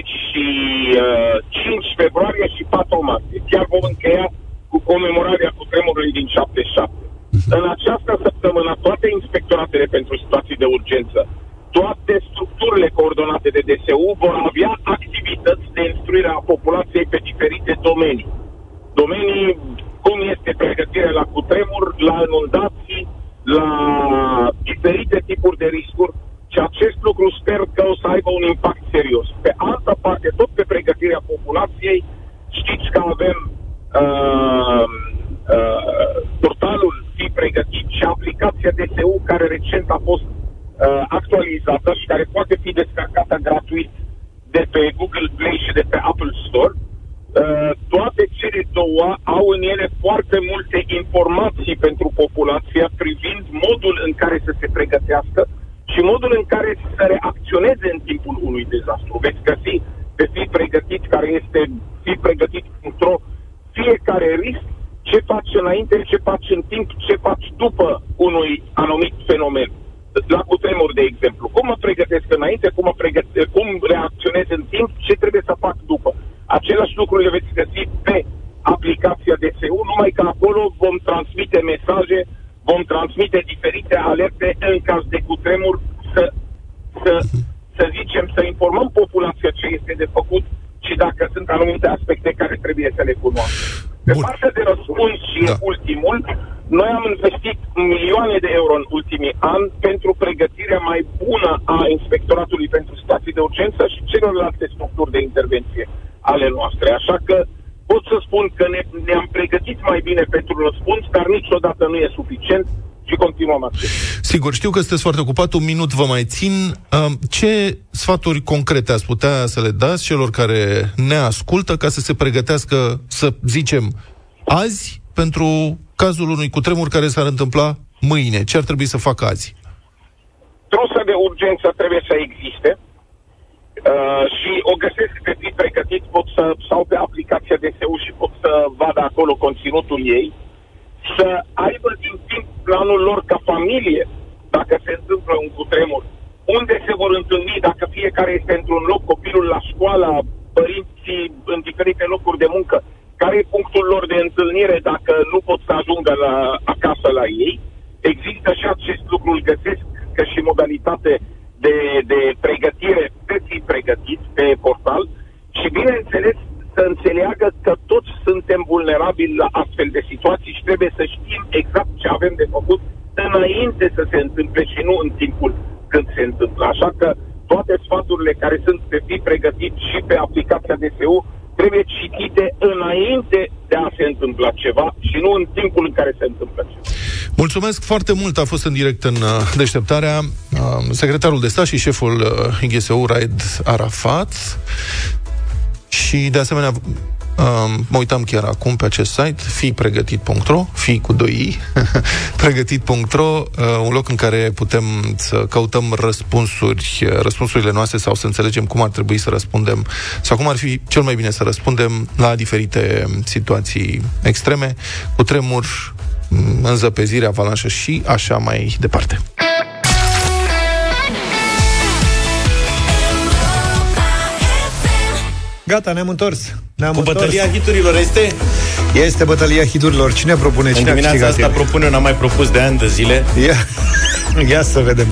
25 februarie și 4 martie. Chiar vom încheia cu comemorarea cu tremurului din 77. În această săptămână, toate inspectoratele pentru situații de urgență, toate structurile coordonate de DSU vor avea activități de instruire a populației pe diferite domenii. Domenii cum este pregătirea la cutremur, la inundații, la diferite tipuri de riscuri și acest lucru sper că o să aibă un impact serios. Pe altă parte, tot pe pregătirea populației, știți că avem uh, uh, portalul Fi Pregătit și aplicația DSU care recent a fost uh, actualizată și care poate fi descărcată gratuit de pe Google Play și de pe Apple Store. Uh, toate cele două au în ele foarte multe informații pentru populația privind modul în care să se pregătească și modul în care să reacționeze în timpul unui dezastru. Veți găsi pe fi pregătit, care este fi pregătit într-o fiecare risc, ce faci înainte, ce faci în timp, ce faci după unui anumit fenomen la cutremur, de exemplu. Cum mă pregătesc înainte, cum, mă pregătesc, cum reacționez în timp, ce trebuie să fac după. Același lucru le veți găsi pe aplicația DSU, numai că acolo vom transmite mesaje, vom transmite diferite alerte în caz de cutremur, să, să, să zicem, să informăm populația ce este de făcut și dacă sunt anumite aspecte care trebuie să le cunoască. Pe Bun. partea de răspuns și Da. ultimul, noi am investit milioane de euro în ultimii ani pentru pregătirea mai bună a Inspectoratului pentru Situații de Urgență și celorlalte structuri de intervenție ale noastre. Așa că pot să spun că ne, ne-am pregătit mai bine pentru răspuns, dar niciodată nu e suficient și continuăm acest. Sigur, știu că sunteți foarte ocupat, un minut vă mai țin. Um, Ce sfaturi concrete ați putea să le dați celor care ne ascultă ca să se pregătească, să zicem, azi pentru cazul unui cutremur care s-ar întâmpla mâine? Ce ar trebui să facă azi? trusă de urgență trebuie să existe uh, și o găsesc pe fi pregătit, pot să sau pe aplicația DSU și pot să vadă acolo conținutul ei, să aibă din timp planul lor ca familie, dacă se întâmplă un cutremur, unde se vor întâlni, dacă fiecare este într-un loc, copilul la școală, părinții în diferite locuri de muncă, care e punctul lor de întâlnire dacă nu pot să ajungă la, acasă la ei. Există și acest lucru, îl găsesc că și modalitate de, de pregătire, de fi pregătiți pe portal și, bineînțeles, să înțeleagă că toți suntem vulnerabili la astfel de situații și trebuie să știm exact ce avem de făcut înainte să se întâmple și nu în timpul când se întâmplă. Așa că toate sfaturile care sunt pe fi pregătit și pe aplicația DSU trebuie citite înainte de a se întâmpla ceva și nu în timpul în care se întâmplă ceva. Mulțumesc foarte mult. A fost în direct în uh, deșteptarea uh, secretarul de stat și șeful uh, IGSU, Raed Arafat. Și, de asemenea, Um, mă uitam chiar acum pe acest site, fipregătit.ro, fi cu 2i, pregătit.ro, uh, un loc în care putem să căutăm răspunsuri, uh, răspunsurile noastre sau să înțelegem cum ar trebui să răspundem sau cum ar fi cel mai bine să răspundem la diferite situații extreme, cu tremur, mm, înzăpezire, avalanșă și așa mai departe. Gata, ne-am întors. Ne-am Cu întors. bătălia hiturilor este? Este bătălia hiturilor. Cine propune? În Cine a dimineața câștigat asta ieri? propun eu, n-am mai propus de ani de zile Ia, ia să vedem.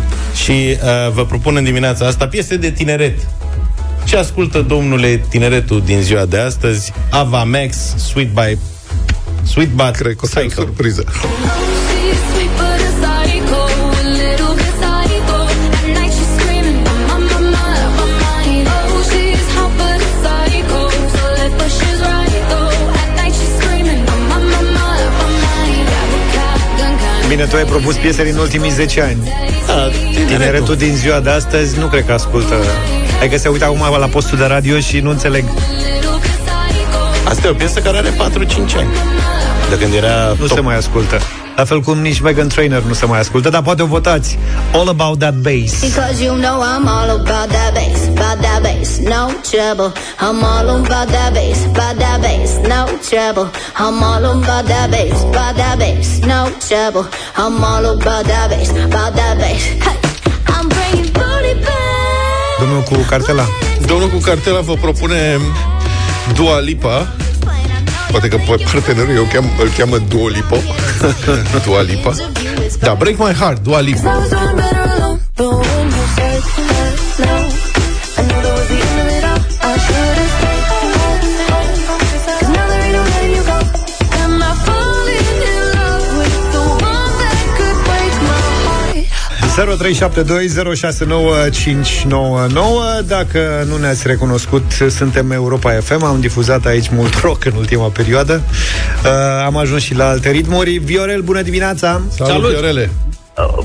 și uh, vă propun în dimineața asta piese de tineret. Ce ascultă domnule tineretul din ziua de astăzi? Ava Max, Sweet by Sweet But Cred că o să ai o Psycho. surpriză. Bine, tu ai propus piese din ultimii 10 ani. Da, Tineretul din ziua de astăzi nu cred că ascultă. Adică se uită acum la postul de radio și nu înțeleg. little bit psycho. Asta e o piesă care are 4-5 ani. De când era Nu top. se mai ascultă. La fel cum nici Megan Trainer nu se mai ascultă, dar poate o votați. All About That Bass. Because you know I'm all about that bass, about that bass, no trouble. I'm all about that bass, about that bass, no trouble. I'm all about that bass, about that bass, no trouble. I'm all about that bass, about that bass. Hey, I'm bringing booty back. Domnul cu cartela. Domnul cu cartela vă propune Dua Lipa Poate că pe partenerul eu cheam, îl cheamă Dua Lipo Dua Lipa. Da, Break My Heart, Dua 0372069599 Dacă nu ne-ați recunoscut, suntem Europa FM Am difuzat aici mult rock în ultima perioadă uh, Am ajuns și la alte ritmuri Viorel, bună dimineața! Salut, Salut. Viorele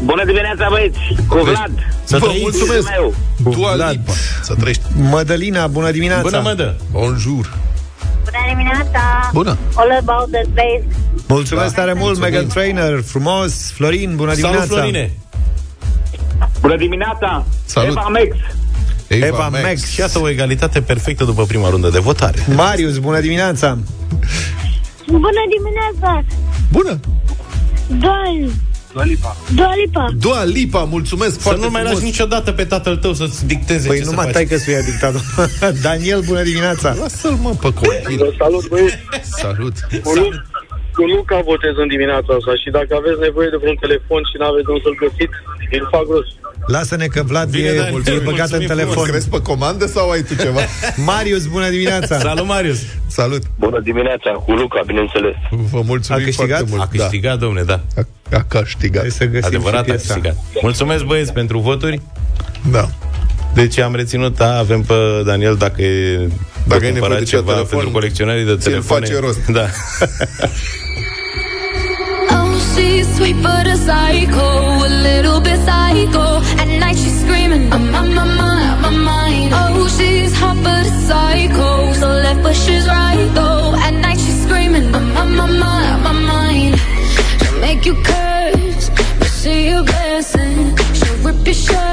Bună dimineața, băieți! Cu Vlad! Să Vă trăiți. mulțumesc Meu. Dua Vlad. Lipa Să trăiești Mădălina, bună dimineața! Bună, mădă! Bonjour Bună dimineața! Bună All about the bass. Mulțumesc tare mult, Megan Trainer, frumos Florin, bună dimineața! Salut, Florine! Bună dimineața! Salut. Eva Mex! Eva Max. Și iată o egalitate perfectă după prima rundă de votare. Marius, bună dimineața! Bună dimineața! Bună Doi. Dua Lipa. Dua Lipa, mulțumesc Să foarte nu mai frumos lași niciodată pe tatăl tău să-ți dicteze Păi ce să numai faci. tai că să-i dictat Daniel, bună dimineața! Lasă-l mă pe copil Salut, băieți! Salut Cu, Lu- cu Luca votez în dimineața asta și dacă aveți nevoie de vreun telefon și nu aveți unde să-l găsiți, îl fac rost. Lasă-ne că Vlad Bine, e, Daniel, e băgat în mulțumim telefon Crezi pe comandă sau ai tu ceva? Marius, bună dimineața! Salut, Marius! Salut Bună dimineața, cu Luca, bineînțeles. Vă mulțumim A câștigat? foarte mult A câștigat, domne, da. Da. A, a câștigat Hai să găsim Adevărat și a piesa. câștigat. Mulțumesc, băieți, pentru voturi. Da Deci am reținut, da, avem pe Daniel dacă e Dacă de ai nevoie cumpărat de ceva ceva telefon, pentru colecționarii de ți-l telefoane. face rost. Da. Oh, she's sweet but a psycho, a little bit psycho. At night she's screaming, I'm on my mind, my mind. Oh, she's hot but a psycho, so left but she's right though. At night she's screaming, I'm on my mind, my mind. She'll make you curse, but see a blessing. She'll rip your shirt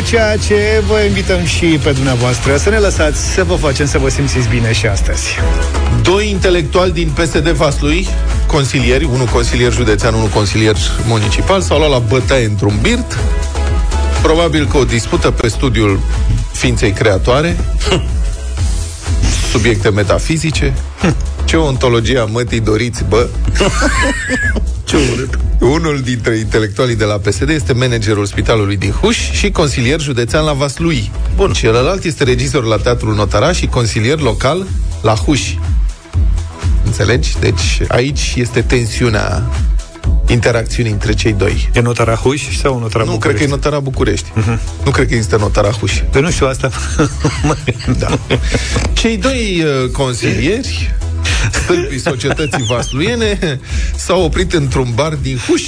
Cetățeniu, ceea ce vă invităm și pe dumneavoastră să ne lăsați să vă facem să vă simțiți bine și astăzi. Doi intelectuali din PSD Vaslui, consilieri, unul consilier județean, unul consilier municipal, s-au luat la bătaie într-un birt. Probabil că o dispută pe studiul ființei creatoare, subiecte metafizice, ce ontologia mătii doriți, bă? Ce urât. Unul dintre intelectualii de la PSD este managerul spitalului din Huș și consilier județean la Vaslui. Bun. Celălalt este regizor la Teatrul Notara și consilier local la Huș. Înțelegi? Deci aici este tensiunea interacțiunii între cei doi. E notara Huș sau notara Nu, București? cred că e notara București. Uh-huh. Nu cred că există notara Huș. Păi nu știu asta. Da. Cei doi uh, consilieri, stâlpii societății vasluiene, s-au oprit într-un bar din Huș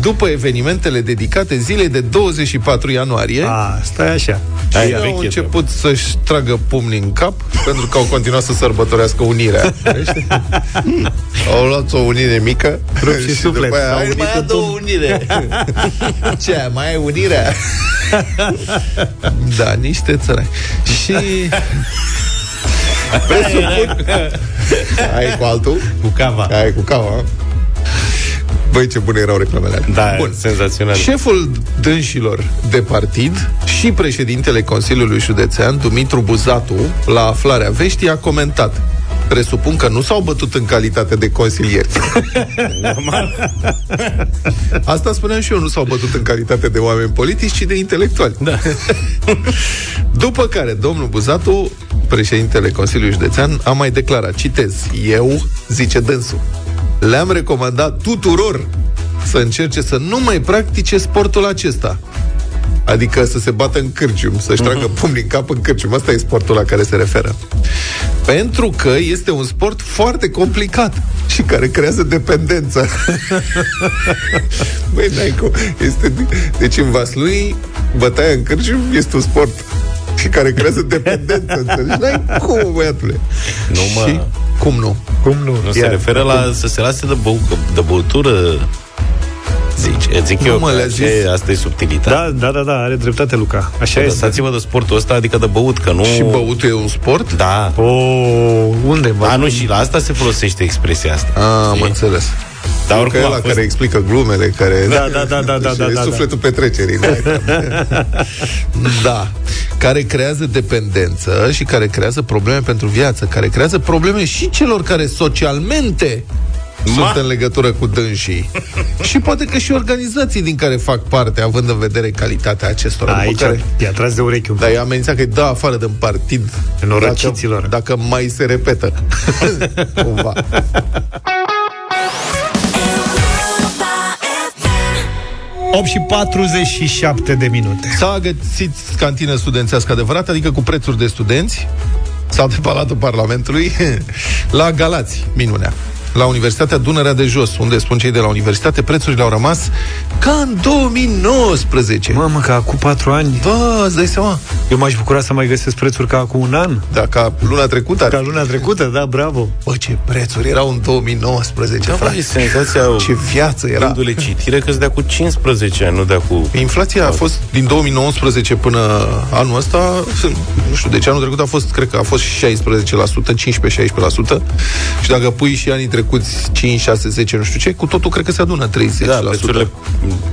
după evenimentele dedicate zilei de 24 ianuarie. A, stai așa. Și Aia au veche, început să-și tragă pumnii în cap Pentru că au continuat să sărbătorească unirea Știi? Au luat o unire mică Rup și suflet. după aia S-au au unit unit Mai în două unire. Ce, mai ai unirea? da, niște țărani Și Presupun Ai cu altul? Cu cava. Ai cu cava Băi, ce bune erau reclamele alea. Da, Bun. senzațional. Șeful dânșilor de partid și președintele Consiliului Județean, Dumitru Buzatu, la aflarea veștii, a comentat Presupun că nu s-au bătut în calitate de consilieri. Normal. Asta spuneam și eu, nu s-au bătut în calitate de oameni politici, ci de intelectuali. Da. După care, domnul Buzatu, președintele Consiliului Județean, a mai declarat, citez, eu, zice dânsul, le-am recomandat tuturor să încerce să nu mai practice sportul acesta. Adică să se bată în cârcium, să-și tragă Mhm. pumnii în cap în cârcium. Asta e sportul la care se referă. Pentru că este un sport foarte complicat și care creează dependență. Băi, n-ai cum. Este... Deci în Vaslui, bătaia în cârcium este un sport și care creează dependență, înțelegi? N-ai cum, băiatule. Nu, mă. Și cum nu? Cum nu? Nu se Ia. referă la să se lase de, bău, de băutură Zici, zic Nu, eu, mă, că le-a așa zis. e- asta e subtilitatea. Da, da, da, da, are dreptate Luca. Așa este. Lăsați-vă de sportul ăsta, adică de băut, că nu... Și băutul e un sport? Da. O, unde, bă? Da, nu, și la asta se folosește expresia asta. Ah, am Știi? înțeles. Dar Că oricum e a la fost... care explică glumele, care... Da, da, da, da, da, Și da, e da, sufletul petrecerii. Da. da. Care creează dependență și care creează probleme pentru viață, care creează probleme și celor care socialmente Ma. sunt în legătură cu dânsii. și poate că și organizații din care fac parte, având în vedere calitatea acestora. după Aici care... i-a tras de urechi un pic. Dar i-a amenințat că îi dă afară din partid Norăciților. dacă, dacă mai se repetă. Cumva. 8 și 47 de minute. S-a găsit cantină studențească adevărat, adică cu prețuri de studenți, sau de Palatul Parlamentului, la Galați, minunea. La Universitatea Dunărea de Jos, unde spun cei de la universitate, prețurile au rămas ca în 2019. Mamă, că acum 4 ani Bă, îți dai seama? Eu m-aș bucura să mai găsesc prețuri ca acum un an Da, ca luna trecută. ar Ca fi. luna trecută, da, bravo Bă, ce prețuri erau în 2019, Da, bă, frate. e senzația Ce viață era. Gându-le citire că dea cu 15 ani, nu dea cu... Inflația a fost din 2019 până anul ăsta, nu știu, deci anul trecut a fost, cred că a fost 16%, 15-16% și dacă pui și anii trecuți 5, 6, 10, nu știu ce, cu totul cred că se adună 30%. Da, prețurile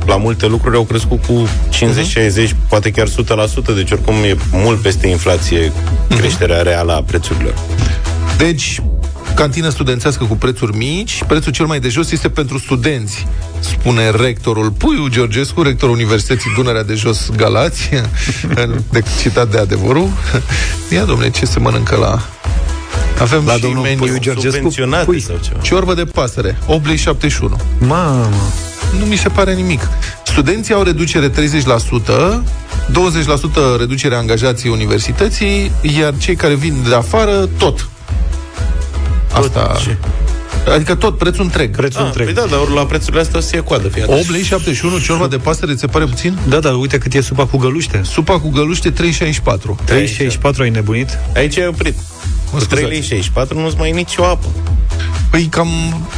la multe lucruri au crescut cu 50, 60, poate chiar 100%, deci oricum e mult peste inflație creșterea reală a prețurilor. Deci, cantină studențească cu prețuri mici, prețul cel mai de jos este pentru studenți, spune rectorul Puiu Georgescu, rectorul Universității Dunărea de Jos Galați, de citat de adevărul. Ia, domne, ce se mănâncă la... Avem La și domnul meniu Puiu Georgescu Subvenționate Pui. sau ceva. Ciorbă de pasăre, 8 lei 71. Mamă Nu mi se pare nimic. Studenții au reducere 30%, 20% reducere a angajații universității, iar cei care vin de afară, tot. Asta... ce? Adică tot, prețul întreg. Prețul Ah, întreg păi da, dar ori la prețurile astea o să fie coadă, fii atent. 8 lei 71, ciorba de pasăre, ți se pare puțin? Da, da, uite cât e supa cu găluște Supa cu găluște 3,64. 3,64 ai nebunit? Aici ai oprit. Cu scuzați. 3 lei 64 nu-ți mai e nicio apă. Păi cam...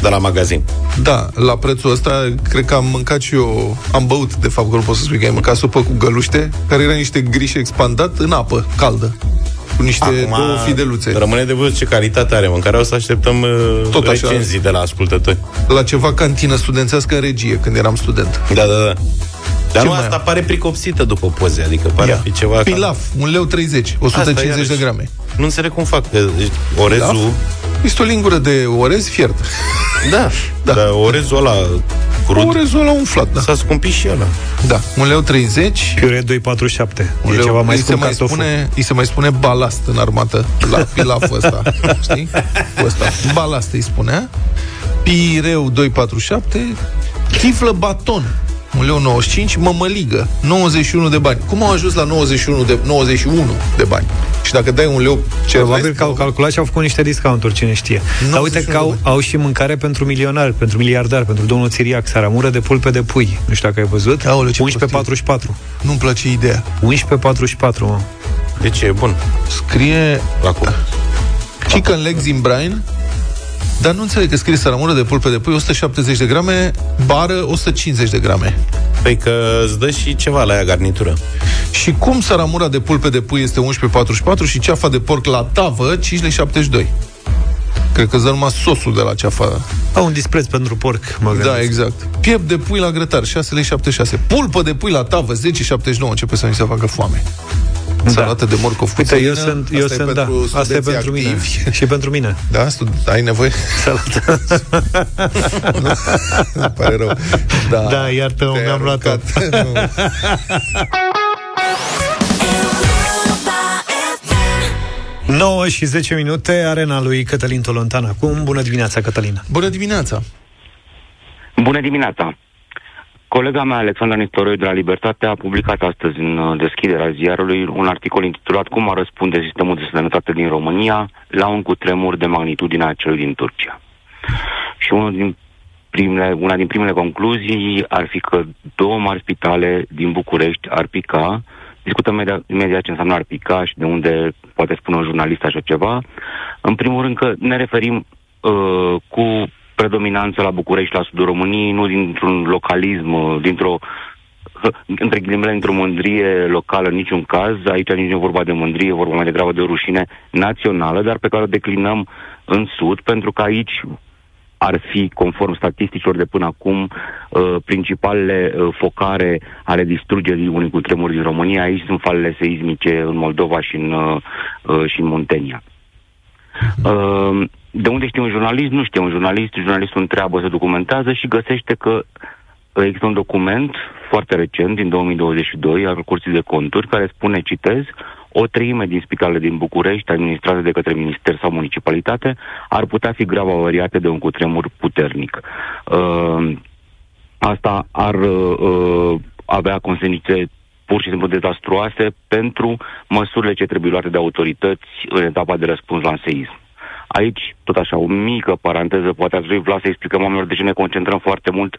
De la magazin. Da, la prețul ăsta, cred că am mâncat și eu, am băut, de fapt, că nu pot să spui că ai mâncat supă cu găluște, care era niște grișe expandat în apă caldă cu niște Acum, două fideluțe. Rămâne de văzut ce calitate are mâncarea. O să așteptăm uh, Tot așa. recenzii de la ascultători. La ceva cantină studențească în regie, când eram student. Da, da, da. Dar Ce nu, mai asta am? pare pricopsită după poze, adică pare a fi ceva... Pilaf, un leu 30, 150 iarăși. de grame. Nu înțeleg cum fac, că orezul... Pilaf? Este o lingură de orez fiert. Da, da. Dar orezul ăla crud Orezul ăla umflat, da. s-a scumpit și ăla. Da, un leu 30. Piure 2,47. Un E leu, ceva mai îi se scump mai cartoful. spune, îi se mai spune balast în armată la pilaful ăsta, știi? Cu ăsta. Balast îi spunea. Pireu 247, chiflă baton, un leu 95, mămăligă, 91 de bani. Cum au ajuns la 91 de, 91 de bani? Și dacă dai un leu, ce Probabil că au calculat și au făcut niște discounturi, cine știe. Dar uite că au, au și mâncare pentru milionari, pentru miliardari, pentru domnul Țiriac, saramură de pulpe de pui. Nu știu dacă ai văzut. Aoleu, ce 11,44. Nu-mi place ideea. 11,44, mă. De ce e bun? Scrie La cum? chicken legs in brine, dar nu înțeleg că scrie saramură de pulpe de pui 170 de grame, bară 150 de grame. Păi că îți dă și ceva la ea garnitură. Și cum saramura de pulpe de pui este 11,44 și ceafa de porc la tavă 5,72 Cred că îți dă numai sosul de la ceafa. Au un dispreț pentru porc, mă Da, gândesc. exact. Piept de pui la grătar, 6,76 Pulpă de pui la tavă, 10,79 Începe să mi se facă foame. Da. Salată de morcov cu Uite, eu țărină, sunt, eu asta e sunt da, pentru asta e studenții pentru mine. activi. Și pentru mine. Da, stud- ai nevoie? Salată. nu? Îmi pare rău. Da, Da, iartă-mă, te-ai mi-am luat-o. aruncat. Nu. 9 și 10 minute, arena lui Cătălin Tolontan acum. Bună dimineața, Cătălin. Bună dimineața! Bună dimineața! Colega mea, Alexandra Nistoroiu de la Libertate, a publicat astăzi în uh, deschiderea ziarului un articol intitulat Cum a răspunde sistemul de sănătate din România la un cutremur de magnitudinea celui din Turcia. Și unul din primele, una din primele concluzii ar fi că două mari spitale din București ar pica. Discutăm imediat, imediat ce înseamnă ar pica și de unde poate spune un jurnalist așa ceva. În primul rând că ne referim uh, cu predominanță la București, la sudul României, nu dintr-un localism, uh, dintr-o între ghilimele, într-o mândrie locală, în niciun caz. Aici nici nu e vorba de mândrie, e vorba mai degrabă de o rușine națională, dar pe care o declinăm în sud, pentru că aici ar fi, conform statisticilor de până acum, uh, principalele uh, focare ale distrugerii unui cutremur din România. Aici sunt falele seismice în Moldova și în, uh, uh, și în Muntenia. Uh, de unde știe un jurnalist? Nu știe un jurnalist. Jurnalistul întreabă, se documentează și găsește că uh, există un document foarte recent, din 2022, al Curții de Conturi, care spune, citez, o treime din spitalele din București, administrate de către minister sau municipalitate, ar putea fi grav avariate de un cutremur puternic. Uh, asta ar uh, avea consecințe pur și simplu dezastruoase pentru măsurile ce trebuie luate de autorități în etapa de răspuns la un seism. Aici, tot așa, o mică paranteză, poate ați vrea să explicăm oamenilor de ce ne concentrăm foarte mult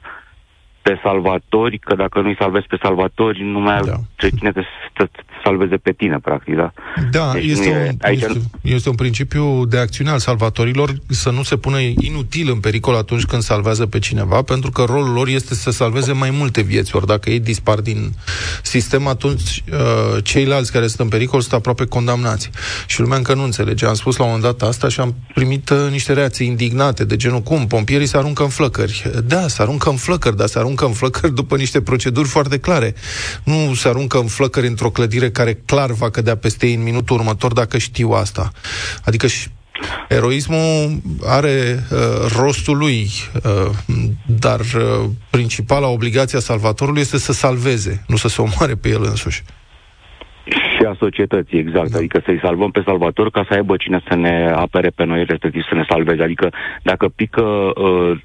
pe salvatori, că dacă nu-i salvezi pe salvatori, nu mai da. ai cine te, te, te salveze pe tine, practic, da? Da, Deci este, nu e- un, aici este, este un principiu de acțiune al salvatorilor să nu se pună inutil în pericol atunci când salvează pe cineva, pentru că rolul lor este să salveze mai multe vieți, ori dacă ei dispar din sistem, atunci uh, ceilalți care sunt în pericol sunt aproape condamnați. Și lumea încă nu înțelege. Am spus la un moment dat asta și am primit uh, niște reacții indignate, de genul cum, pompierii se aruncă în flăcări. Da, se aruncă în flăcări, dar se aruncă în flăcări după niște proceduri foarte clare. Nu se aruncă în flăcări într-o clădire care clar va cădea peste ei în minutul următor dacă știu asta. Adică și Eroismul are uh, rostul lui, uh, dar uh, principala obligație a salvatorului este să salveze, nu să se omoare pe el însuși. Și a societății, exact. Da. Adică să-i salvăm pe salvator ca să aibă cine să ne apere pe noi, respectiv să ne salveze. Adică dacă pică uh,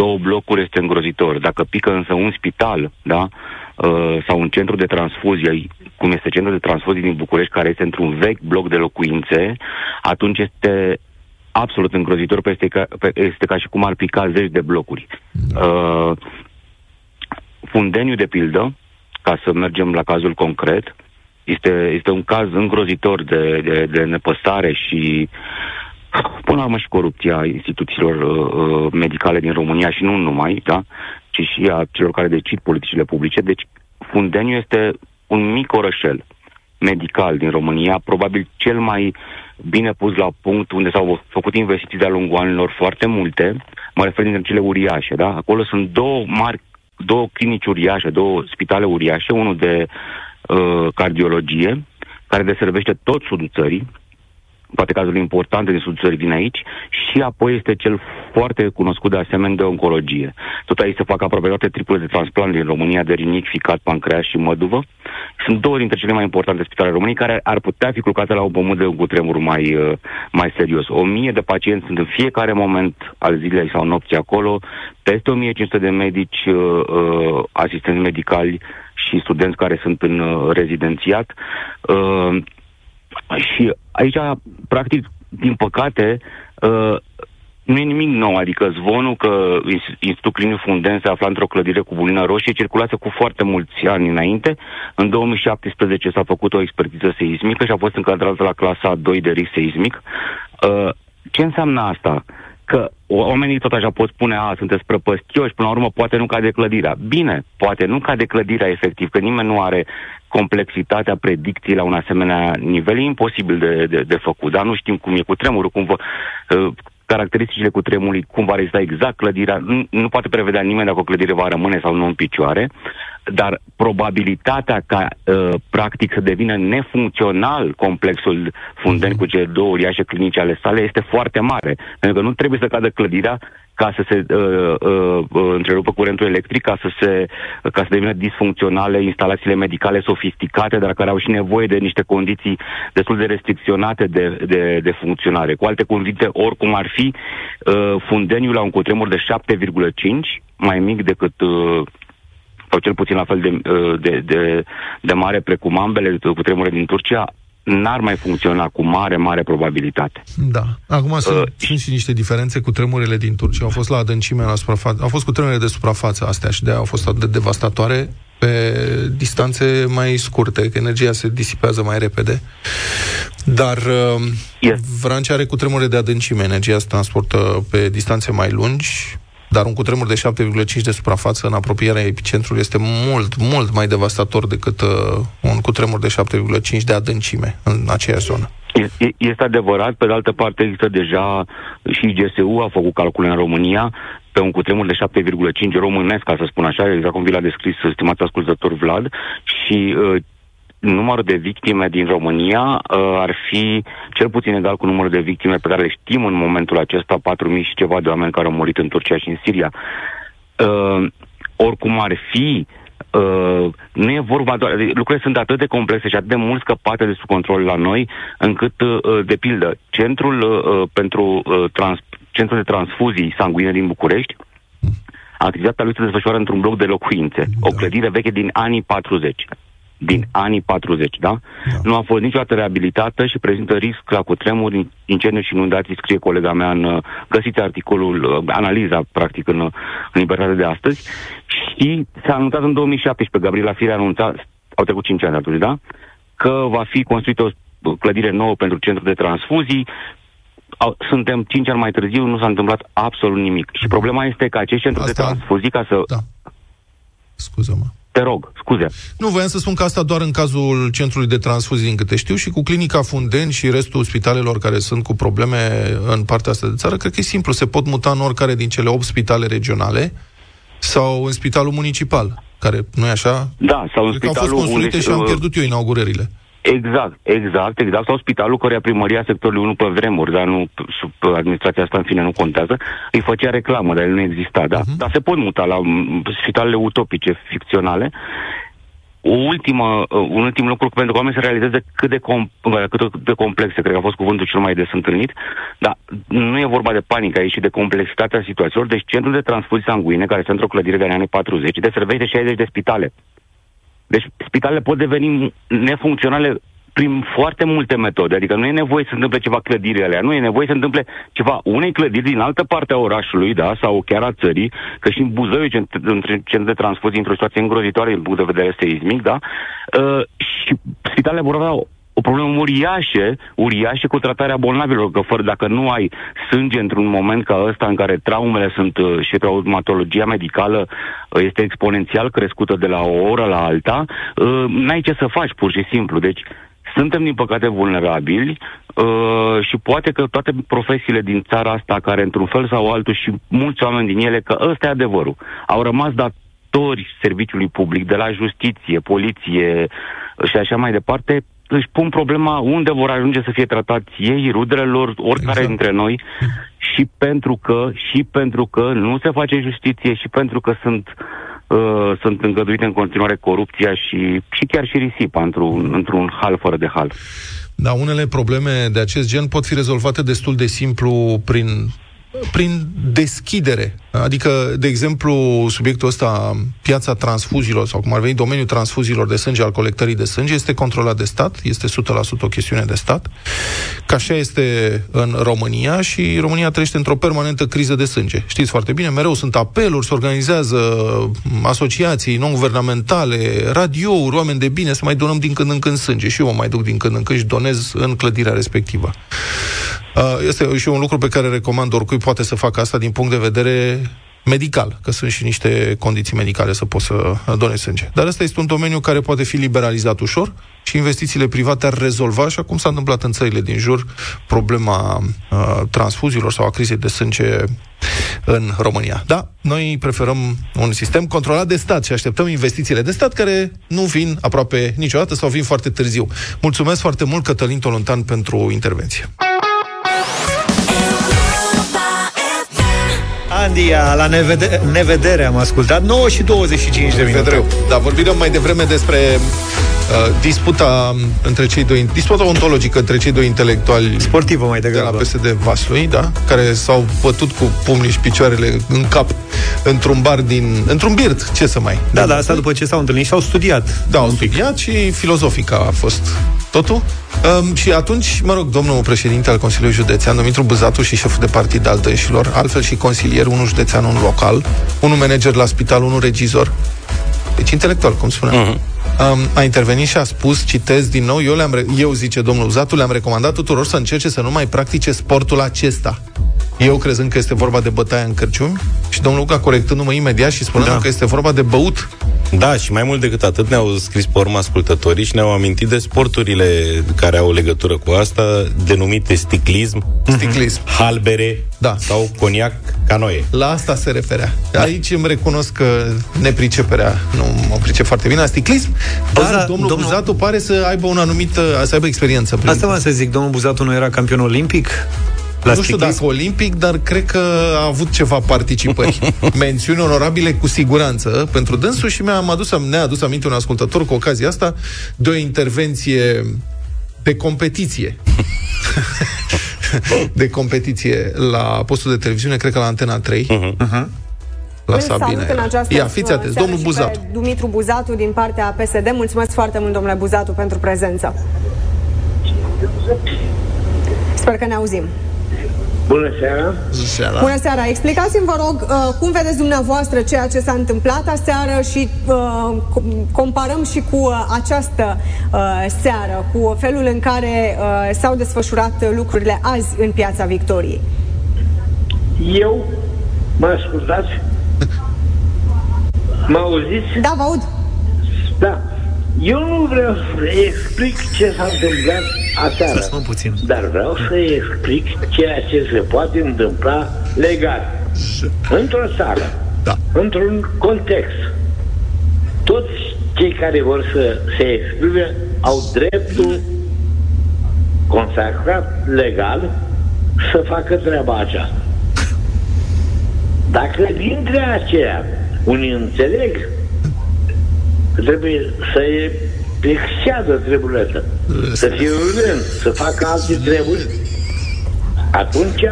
două blocuri este îngrozitor. Dacă pică însă un spital, da, uh, sau un centru de transfuzie, cum este centrul de transfuzie din București, care este într-un vechi bloc de locuințe, atunci este absolut îngrozitor, pe este ca, pe, este ca și cum ar pica zeci de blocuri. Uh, Fundeniu, de pildă, ca să mergem la cazul concret, este, este un caz îngrozitor de, de, de nepăsare și până la urmă și corupția instituțiilor uh, uh, medicale din România și nu numai, da, ci și a celor care decid politicile publice. Deci Fundeniu este un mic orășel medical din România, probabil cel mai bine pus la punct, unde s-au făcut investiții de-a lungul anilor foarte multe, mă refer dintre cele uriașe, da? Acolo sunt două mari, două clinici uriașe, două spitale uriașe, unul de uh, cardiologie, care deservește tot sudul țării, poate cazurile importante din sudul țării vin aici, și apoi este cel foarte cunoscut de asemenea de oncologie. Tot aici se fac aproape toate tripurile de transplant din România, de rinic, ficat, pancreas și măduvă. Sunt două dintre cele mai importante spitale României care ar putea fi culcate la un pământ de un cutremur mai, uh, mai serios. O mie de pacienți sunt în fiecare moment al zilei sau nopții acolo, peste 1500 de medici, uh, uh, asistenți medicali și studenți care sunt în uh, rezidențiat. Uh, și aici, practic, din păcate, uh, nu e nimic nou, adică zvonul că Institutul Clinic Funden se afla într-o clădire cu bulină roșie circulase cu foarte mulți ani înainte. În 2017 s-a făcut o expertiză seismică și a fost încadrată la clasa 2 de risc seismic. Uh, ce înseamnă asta? Că oamenii tot așa pot spune, a, sunteți prăpăstioși, până la urmă poate nu cade clădirea. Bine, poate nu cade clădirea efectiv, că nimeni nu are complexitatea predicției la un asemenea nivel. E imposibil de, de, de făcut, dar nu știm cum e cu tremurul, cum vă, uh, caracteristicile cu tremurului, cum va rezista exact clădirea. Nu, nu poate prevedea nimeni dacă o clădire va rămâne sau nu în picioare, dar probabilitatea ca uh, practic să devină nefuncțional complexul funden cu cele două uriașe clinice ale sale este foarte mare. Pentru că nu trebuie să cadă clădirea ca să se uh, uh, uh, întrerupă curentul electric, ca să, se, ca să devină disfuncționale instalațiile medicale sofisticate, dar care au și nevoie de niște condiții destul de restricționate de, de, de funcționare. Cu alte cuvinte, oricum ar fi, uh, fundeniul la un cutremur de 7,5, mai mic decât uh, sau cel puțin la fel de, uh, de, de, de mare precum ambele cu tremure din Turcia, n-ar mai funcționa cu mare, mare probabilitate. Da. Acum uh, sunt, sunt și niște diferențe cu tremurile din Turcia. Au fost la adâncime, la suprafață. Au fost cu tremurele de suprafață astea și de au fost atât de devastatoare pe distanțe mai scurte, că energia se disipează mai repede. Dar uh, yes. Vrancea are cu tremure de adâncime, energia se transportă pe distanțe mai lungi, dar un cutremur de 7,5 de suprafață în apropierea epicentrului este mult, mult mai devastator decât uh, un cutremur de 7,5 de adâncime în aceeași zonă. Este adevărat, pe de altă parte există deja și GSU a făcut calcule în România pe un cutremur de 7,5 românesc, ca să spun așa, exact cum vi l-a descris stimatul ascultător Vlad, și uh, numărul de victime din România uh, ar fi cel puțin egal cu numărul de victime pe care le știm în momentul acesta, 4.000 și ceva de oameni care au murit în Turcia și în Siria. Uh, oricum ar fi, Uh, nu e vorba doar... Lucrurile sunt atât de complexe și atât de mult scăpate de sub control la noi, încât, uh, de pildă, centrul uh, pentru uh, trans, centrul de transfuzii sanguine din București, activitatea lui se desfășoară într-un bloc de locuințe, da. o clădire veche din anii 40 din anii 40, da? da? Nu a fost niciodată reabilitată și prezintă risc la cutremuri, incendiu și inundații, scrie colega mea în... Uh, găsiți articolul, uh, analiza, practic, în, uh, în Libertate de astăzi. Și s-a anunțat în 2017, Gabriela Firea a anunțat, au trecut 5 ani atunci, da? Că va fi construită o clădire nouă pentru centru de transfuzii, au, suntem 5 ani mai târziu, nu s-a întâmplat absolut nimic. Și problema este că acești centru Asta... de transfuzii, ca să... Da. Scuză-mă. Te rog, scuze. Nu, voiam să spun că asta doar în cazul centrului de transfuzii, din câte știu, și cu clinica Funden și restul spitalelor care sunt cu probleme în partea asta de țară, cred că e simplu. Se pot muta în oricare din cele 8 spitale regionale sau în spitalul municipal, care nu e așa? Da, sau în spitalul... Au fost construite unde... și am pierdut eu inaugurările. Exact, exact, exact. Sau spitalul care primăria sectorului 1 pe vremuri, dar nu sub administrația asta în fine nu contează, îi făcea reclamă, dar el nu exista, da. Uh-huh. Dar se pot muta la spitalele utopice, ficționale. O ultimă, uh, un ultim lucru pentru că oamenii să realizeze cât de, com- cât de complexe, cred că a fost cuvântul cel mai des întâlnit, dar nu e vorba de panică aici, ci de complexitatea situațiilor. Deci centrul de transfuzii sanguine, care este într-o clădire de anii 40, deservește 60 de spitale. Deci spitalele pot deveni nefuncționale prin foarte multe metode. Adică nu e nevoie să se întâmple ceva clădiri alea, nu e nevoie să se întâmple ceva unei clădiri din altă parte a orașului, da, sau chiar a țării, că și în Buzău e centru de transfuzii într-o situație îngrozitoare din punct de vedere seismic, da, uh, și spitalele vor avea o probleme uriașe, uriașe cu tratarea bolnavilor, că fără dacă nu ai sânge într-un moment ca ăsta în care traumele sunt uh, și traumatologia medicală uh, este exponențial crescută de la o oră la alta, uh, n-ai ce să faci pur și simplu. Deci suntem, din păcate, vulnerabili uh, și poate că toate profesiile din țara asta, care într-un fel sau altul și mulți oameni din ele, că ăsta e adevărul, au rămas datori serviciului public, de la justiție, poliție și așa mai departe, își pun problema unde vor ajunge să fie tratați ei, rudele lor, oricare exact. dintre noi, și pentru că, și pentru că nu se face justiție și pentru că sunt uh, sunt îngăduite în continuare corupția și, și chiar și risipa într-un, într-un hal fără de hal. Da, unele probleme de acest gen pot fi rezolvate destul de simplu prin prin deschidere. Adică, de exemplu, subiectul ăsta, piața transfuziilor, sau cum ar veni, domeniul transfuziilor de sânge, al colectării de sânge, este controlat de stat, este 100% o chestiune de stat. Ca așa este în România și România trăiește într-o permanentă criză de sânge. Știți foarte bine, mereu sunt apeluri, se organizează asociații non-guvernamentale, radiouri, oameni de bine, să mai donăm din când în când sânge. Și eu mă mai duc din când în când și donez în clădirea respectivă. Este și un lucru pe care recomand oricui poate să facă asta din punct de vedere medical, că sunt și niște condiții medicale să poți să donezi sânge. Dar ăsta este un domeniu care poate fi liberalizat ușor și investițiile private ar rezolva, așa cum s-a întâmplat în țările din jur, problema uh, transfuziilor sau a crizei de sânge în România. Da, noi preferăm un sistem controlat de stat și așteptăm investițiile de stat care nu vin aproape niciodată sau vin foarte târziu. Mulțumesc foarte mult, Cătălin Tolontan, pentru intervenție. Andia, la nevede- nevedere am ascultat 9 și 25 de minute Vedreu. Da, vorbim mai devreme despre uh, disputa între cei doi disputa ontologică între cei doi intelectuali sportivă mai degrabă de la PSD Vaslui, da, care s-au bătut cu pumnii și picioarele în cap într-un bar din într-un birt, ce să mai. Da, da, asta după ce s-au întâlnit și au studiat. Da, au studiat și filozofica a fost totul. Um, și atunci, mă rog, domnul președinte al Consiliului Județean, Dumitru Buzatu și șeful de partid al Dășilor, altfel și consilier, unul județean, unul local, unul manager la spital, unul regizor, deci intelectual, cum spuneam. Uh-huh. Um, a intervenit și a spus, citez din nou, eu, le-am re- eu zice domnul Buzatu, le-am recomandat tuturor să încerce să nu mai practice sportul acesta. Eu crezând că este vorba de bătaia în cărciumi și domnul Luca corectându-mă imediat și spunând da. că este vorba de băut. Da, și mai mult decât atât ne-au scris pe urmă ascultătorii și ne-au amintit de sporturile care au legătură cu asta, denumite sticlism, Sticlism. halbere Da. sau coniac canoe. La asta se referea. Aici îmi recunosc că nepriceperea nu mă pricep foarte bine la sticlism, dar Auzi, da, domnul, domnul- Buzatu pare să aibă un anumit, să aibă experiență. Prin... Asta mă să zic, domnul Buzatu nu era campion olimpic? La nu știu sticlism? dacă olimpic, dar cred că a avut ceva participări. Mențiuni onorabile cu siguranță pentru dânsul și mi-am adus, ne-a adus aminte un ascultător cu ocazia asta de o intervenție de competiție. de competiție la postul de televiziune, cred că la Antena 3. Uh-huh. La Îl Sabina. salut în era. această Ia, fiți atenți, seară domnul și Buzatu. Pe Dumitru Buzatu din partea PSD. Mulțumesc foarte mult, domnule Buzatu, pentru prezență. Sper că ne auzim. Bună seara! Seara. Bună seara! Explicați-mi, vă rog, uh, cum vedeți dumneavoastră ceea ce s-a întâmplat aseară și uh, com- comparăm și cu uh, această uh, seară, cu felul în care uh, s-au desfășurat lucrurile azi în Piața Victoriei. Eu, mă ascultați? Mă auziți? Da, vă aud. Da. Eu nu vreau să explic ce s-a întâmplat aseară, Să puțin. dar vreau să explic ceea ce se poate întâmpla legal. Într-o țară, Da. într-un context, toți cei care vor să se exprime au dreptul consacrat legal să facă treaba aceasta. Dacă dintre aceia unii înțeleg că trebuie să e exceadă treburile astea, să fie urând, să facă alte treburi, atunci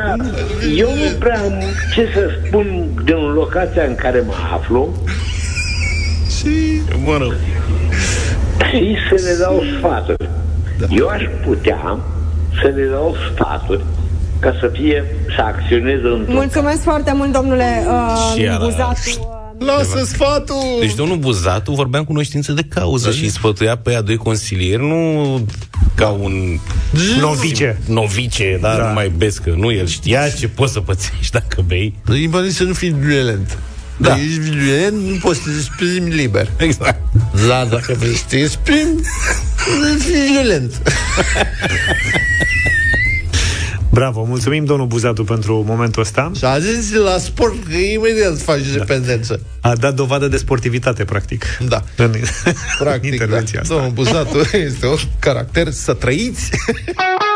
eu nu prea am ce să spun din locația în care mă aflu Și... Mă rog. și să le dau sfaturi. Eu aș putea să le dau sfaturi ca să fie, să acționeze într-un Mulțumesc foarte mult, domnule uh, Și ala. Buzatu. Lasă sfatul! Deci domnul Buzatu vorbea în cunoștință de cauză și îi sfătuia pe ea doi consilieri, nu ca un Novice. novice, dar Da. da. mai bescă. Nu, el știa ce poți să pățești dacă bei. E important să nu fii violent. Da. Dacă ești violent, nu poți să te exprimi liber. Exact. La, dacă vrei să te exprimi, fii violent. Bravo, mulțumim domnul Buzatu pentru momentul ăsta. Și a zis la sport că imediat faci da. dependență. A dat dovadă de sportivitate, practic. Da. În Practic, intervenția da. asta. Domnul Buzatu este un caracter să trăiți.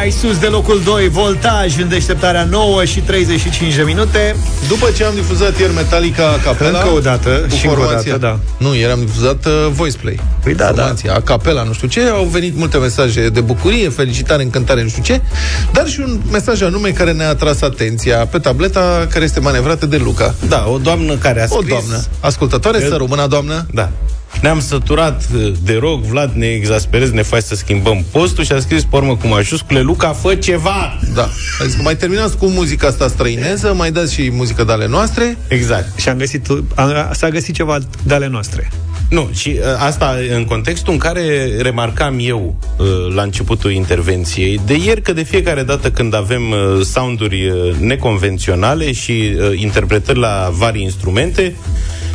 Mai sus de locul 2, voltaj în deșteptarea 9 și 35 de minute. După ce am difuzat ieri Metallica a capela Încă o dată cu și încă o formația- dată, da. Nu, ieri am difuzat uh, voice play. Păi da, formația, a capela, nu știu ce, au venit multe mesaje de bucurie, felicitare, încântare, nu știu ce, dar și un mesaj anume care ne-a atras atenția pe tableta care este manevrată de Luca. Da, o doamnă care a O scris... doamnă ascultătoare, să rămână doamnă. Da. Ne-am săturat uh, de rog, Vlad, ne exasperezi, ne faci să schimbăm postul și a scris pe urmă cu majuscule, Luca, fă ceva! Da. A zis că mai terminați cu muzica asta străineză, mai dați și muzică de ale noastre. Exact. Și am găsit, a, s-a găsit ceva de ale noastre. Nu, și uh, asta în contextul în care remarcam eu uh, la începutul intervenției de ieri că de fiecare dată când avem uh, sounduri uh, neconvenționale și uh, interpretări la vari instrumente,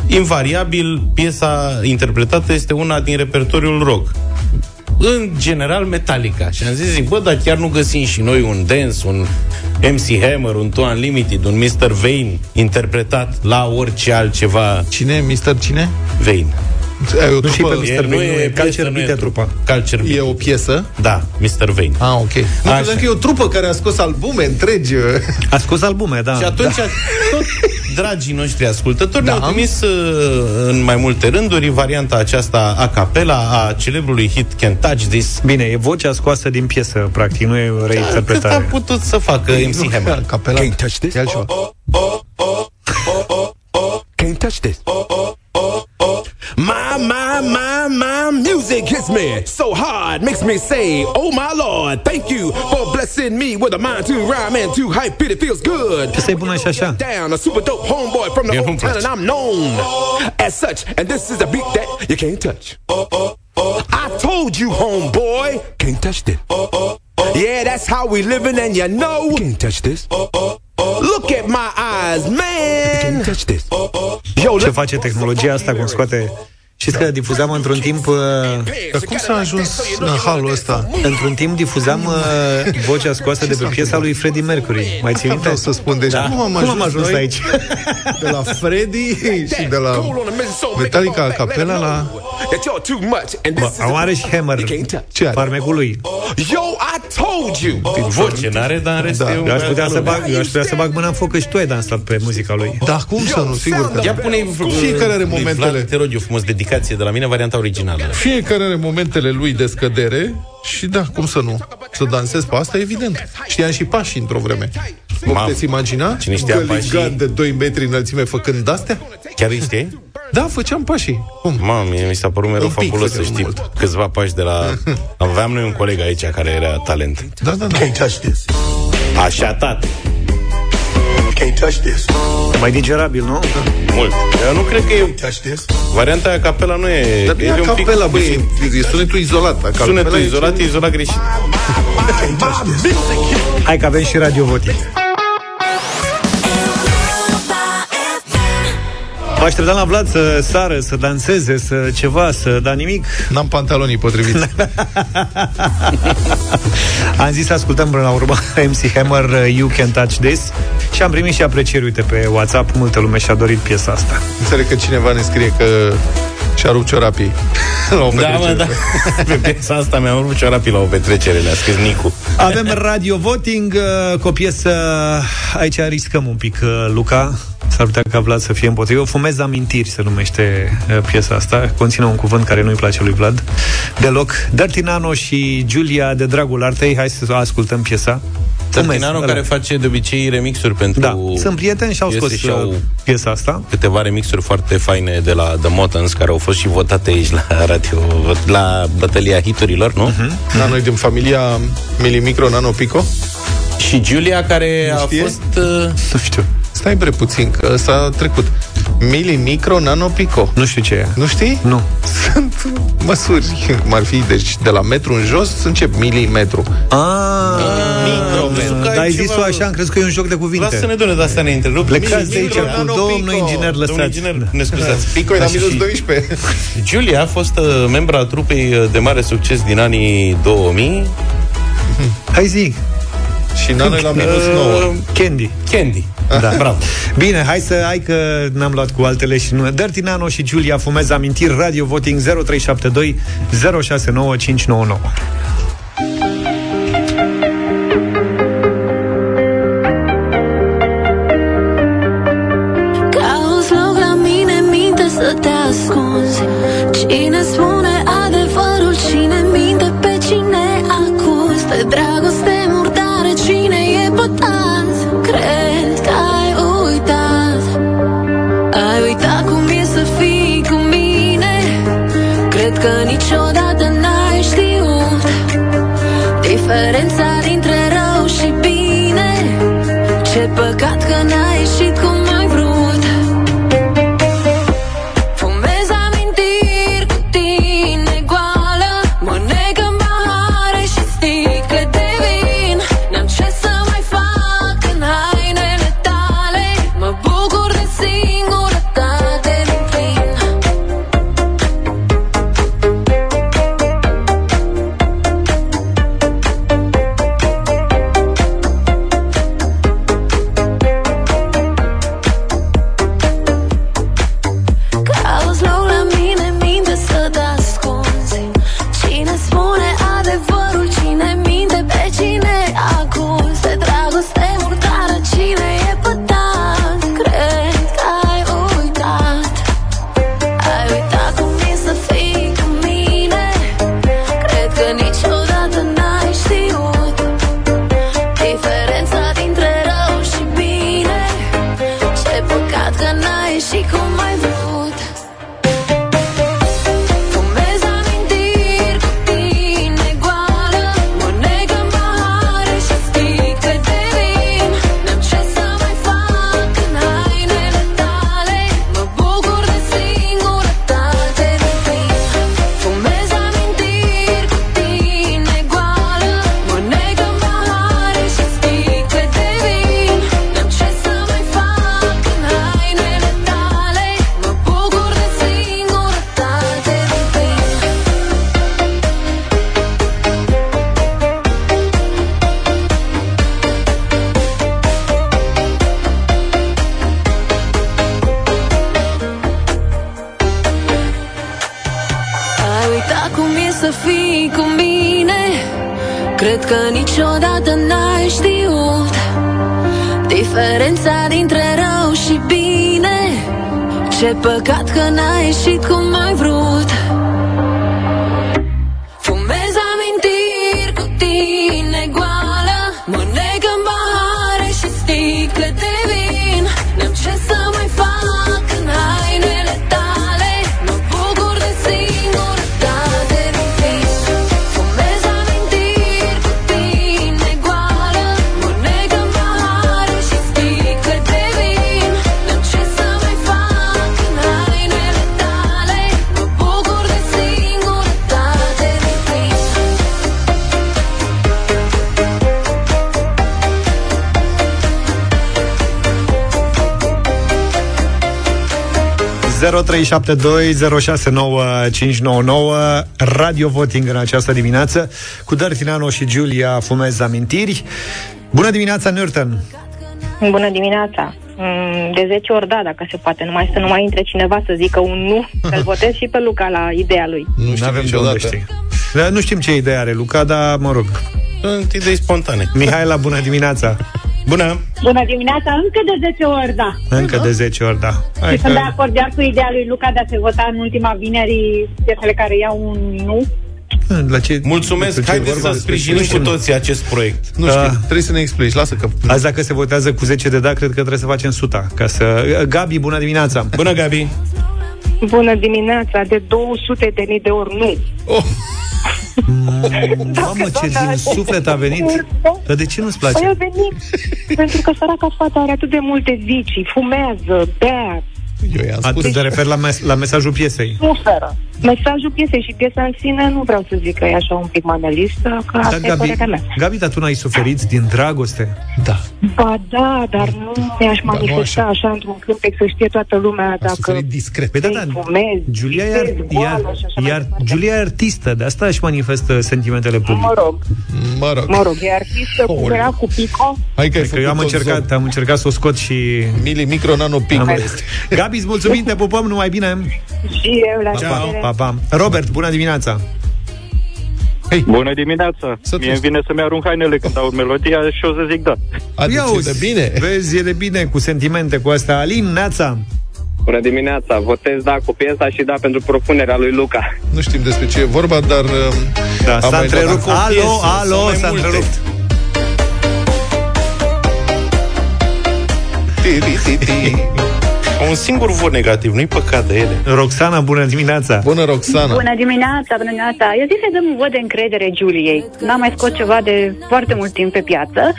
invariabil piesa interpretată este una din repertoriul rock. În general Metallica. Și am zis, zic, bă, dar chiar nu găsim și noi un Dance, un MC Hammer, un Two Unlimited, un Mr. Vane interpretat la orice altceva. Cine? Mr. Cine? Vane. E o Nu și trupă, pe E- Mr. nu Vane, e nu e piesă, Calcer nu e Bite trupă. trupa. Calcer e o piesă? Da, Mr. Vane. Ah, ok. Nu Așa. credeam că e o trupă care a scos albume întregi. A scos albume, da. Și atunci da. tot dragii noștri ascultători Da. ne-au trimis uh, în mai multe rânduri varianta aceasta a capela a celebrului hit Can't Touch This. Bine, e vocea scoasă din piesă, practic, nu e Cât a reinterpretare. putut să facă MC Hammer? Capela. Can't touch this. E altceva. Can't touch this. My, my, my, my music hits me so hard, makes me say, Oh my Lord, thank you for blessing me with a mind to rhyme and to hype it. It feels good. Piesa bună și așa. Down, a super dope homeboy from the Mie town, and I'm known as such. And this is a beat that you can't touch. I told you, homeboy, can't touch this. Yeah, that's how we living, and you know, can't touch this. Look at my eyes, man. Can't touch this. Yo, Ce let face tehnologia asta, cum scoate... Știți că difuzam într-un timp... uh, Dar cum s-a ajuns în halul ăsta? Într-un timp difuzam uh, vocea scoasă de pe piesa lui Freddie Mercury. Mai ții minte? Vreau să spun, deci Da. cum am Cum ajuns, am ajuns noi aici? De la Freddy și de la Metallica a capela la... that you're too much, and Bă, this is Acum are și Hammer, You can't touch. Ce are? farmecul lui. Yo, I told you. Voce n-are, dar în rest Da. e un Eu aș putea să băiat bag, eu aș putea să bag mâna în foc că și tu ai dansat pe muzica lui. Da, cum să nu, sigur că Ia da. pune Fiecare are lui momentele. Vlad, te rog eu frumos, dedicație de la mine, varianta originală. Fiecare are momentele lui de scădere și da, cum să nu? Să dansez pe asta, evident. Știam și pașii într-o vreme. Vă Mamă. puteți imagina? Cine știa Găligan pașii? de 2 metri înălțime făcând astea? Chiar îi știi? Da, făceam pașii. Cum? Mamă, mie mi s-a părut mereu Un pic fabulos să făceam știi mult. câțiva pași de la... Aveam noi un coleg aici care era talent. Da, da, da. Can't touch this. Așa, tat, Can't touch this. Mai digerabil, nu? mult. Eu nu cred că e... Touch this. Varianta aia capela nu e... Dar nu e a un pic capela, băi, greșit. e, e sunetul izolat. A capela Sunetul e- izolat e izolat greșit. Can't touch this. Hai că avem și radio voting. Mă așteptam la Vlad să sară, să danseze, să ceva, să da nimic. N-am pantalonii potriviți. Am zis să ascultăm până la urmă MC Hammer, uh, You Can Touch This și am primit și aprecieri, uite, pe WhatsApp, multă lume și-a dorit piesa asta. Înțeleg că cineva ne scrie că și-a rupt ciorapii la o Da, petrecere. mă, da. Pe piesa asta mi-am rupt ciorapii la o petrecere, ne-a scris Nicu. Avem radio voting uh, cu o piesă, aici riscăm un pic, uh, Luca, s-ar putea ca Vlad să fie împotrivă. Eu fumez amintiri, se numește uh, piesa asta. Conține un cuvânt care nu-i place lui Vlad deloc. Dirty Nano și Giulia de dragul artei. Hai să ascultăm piesa. Fumez, Tărtinanu ăla. care face de obicei remixuri pentru Da, sunt prieteni și au piese scos și au uh, piesa asta. câteva remixuri foarte faine de la The Motans care au fost și votate aici la radio, la bătălia hiturilor, nu? Mhm. Uh-huh. Da, noi din familia Milimicro Nano Pico. Și Giulia, care Nu a știe? fost... Uh, Nu știu. Stai bre puțin, că s-a trecut. Mili, micro, nano, pico. Nu știu ce e. Nu știi? Nu. Sunt măsuri, cum ar fi, deci de la metru în jos încep milimetru. Ah, Micrometru. că ai Dar ai ceva- zis-o așa, am crezut că e un joc de cuvinte. Lasă-ne, doamne, de asta ne întrerup. Plecați de aici Micro, cu nano, domnul pico. inginer, Domnul lăsați. inginer, ne scuzați. Pico e la Așa minus și- 12. Giulia a fost uh, membra a trupei uh, de mare succes din anii 2000. Hai zi. Și nano e la minus 9. Uh, Candy. Candy. Da. Bravo. Bine, hai să hai că n-am luat cu altele și nu. Dirty Nano și Giulia fumez amintiri Radio Voting 0372 069599. N-ai știut Diferența dintre rău și bine Ce păcat că n-ai ieșit cum ai vrut 0372069599 Radio Voting în această dimineață cu Dartinano și Giulia Fumez Amintiri. Bună dimineața, Newton! Bună dimineața! Mm, De 10 ori da, dacă se poate, numai să nu mai intre cineva să zică un nu, să-l votez și pe Luca la ideea lui. Nu știu avem de niciodată. unde știi. Dar nu știm ce idee are Luca, dar mă rog. Sunt idei spontane. Mihaela, bună dimineața! Bună! Bună dimineața, încă de 10 ori, da. Încă de 10 ori, da. Hai Și sunt de că... acord iar cu ideea lui Luca de a se vota în ultima vineri piesele care iau un nu. La ce, Mulțumesc, despre ce haideți vorba, să despre sprijinim ce cu nu știu. toții acest proiect. Nu știu, Da. trebuie să ne explici. Lasă că... Azi dacă se votează cu 10 de da, cred că trebuie să facem suta. Ca să... Gabi, bună dimineața! Bună, Gabi! Bună dimineața, de 200 de mii de ori nu. Oh, Mamă, ce din suflet a venit? Dar de ce nu-ți place? Păi a venit pentru că săraca fata are atât de multe vicii, fumează, bea, Eu i-am A, spus. tu te referi la, mes- la mesajul piesei. suferă. Mesajul piesei și piesa în sine nu vreau să zic că e așa un pic manelistă, că asta Dar, e Gabi, părerea mea. Gabi, dar tu n-ai suferit din dragoste? Da. Ba da, dar nu mi-aș nu manifesta așa. așa într-un cântec să știe toată lumea dacă suferit discret. Păi da, da, fumezi, Giulia e, vezi ar- goală iar, și așa mai iar departe. Giulia e artistă, de asta își manifestă sentimentele publice. Mă rog, Mă rog. mă rog, e artistă, cum Aoleu. era cu Pico. Hai că ai Că eu am făcut încercat, am încercat să o scot și... Mili micro nano pic. Am... Gabi, îți mulțumim, te pupăm, numai bine! Și eu la Pa, pa, pa, pa. Robert, bună dimineața! Bună dimineața! Mie îmi vine să-mi arunc hainele când aud melodia și o să zic da. Ia uzi, bine! Vezi, e de bine cu sentimente cu astea. Alin, Neața! Bună dimineața, votez da cu piesa și da pentru propunerea lui Luca. Nu știm despre ce e vorba, dar... Da, am s-a mai întrerupt. dat- Alo, alo, s-a întrerupt. Un singur vot negativ, nu-i păcat de ele. Roxana, bună dimineața! Bună, Roxana! Bună dimineața, bună dimineața. Eu zic să dăm un vot de încredere Juliei. N-am mai scos ceva de foarte mult timp pe piață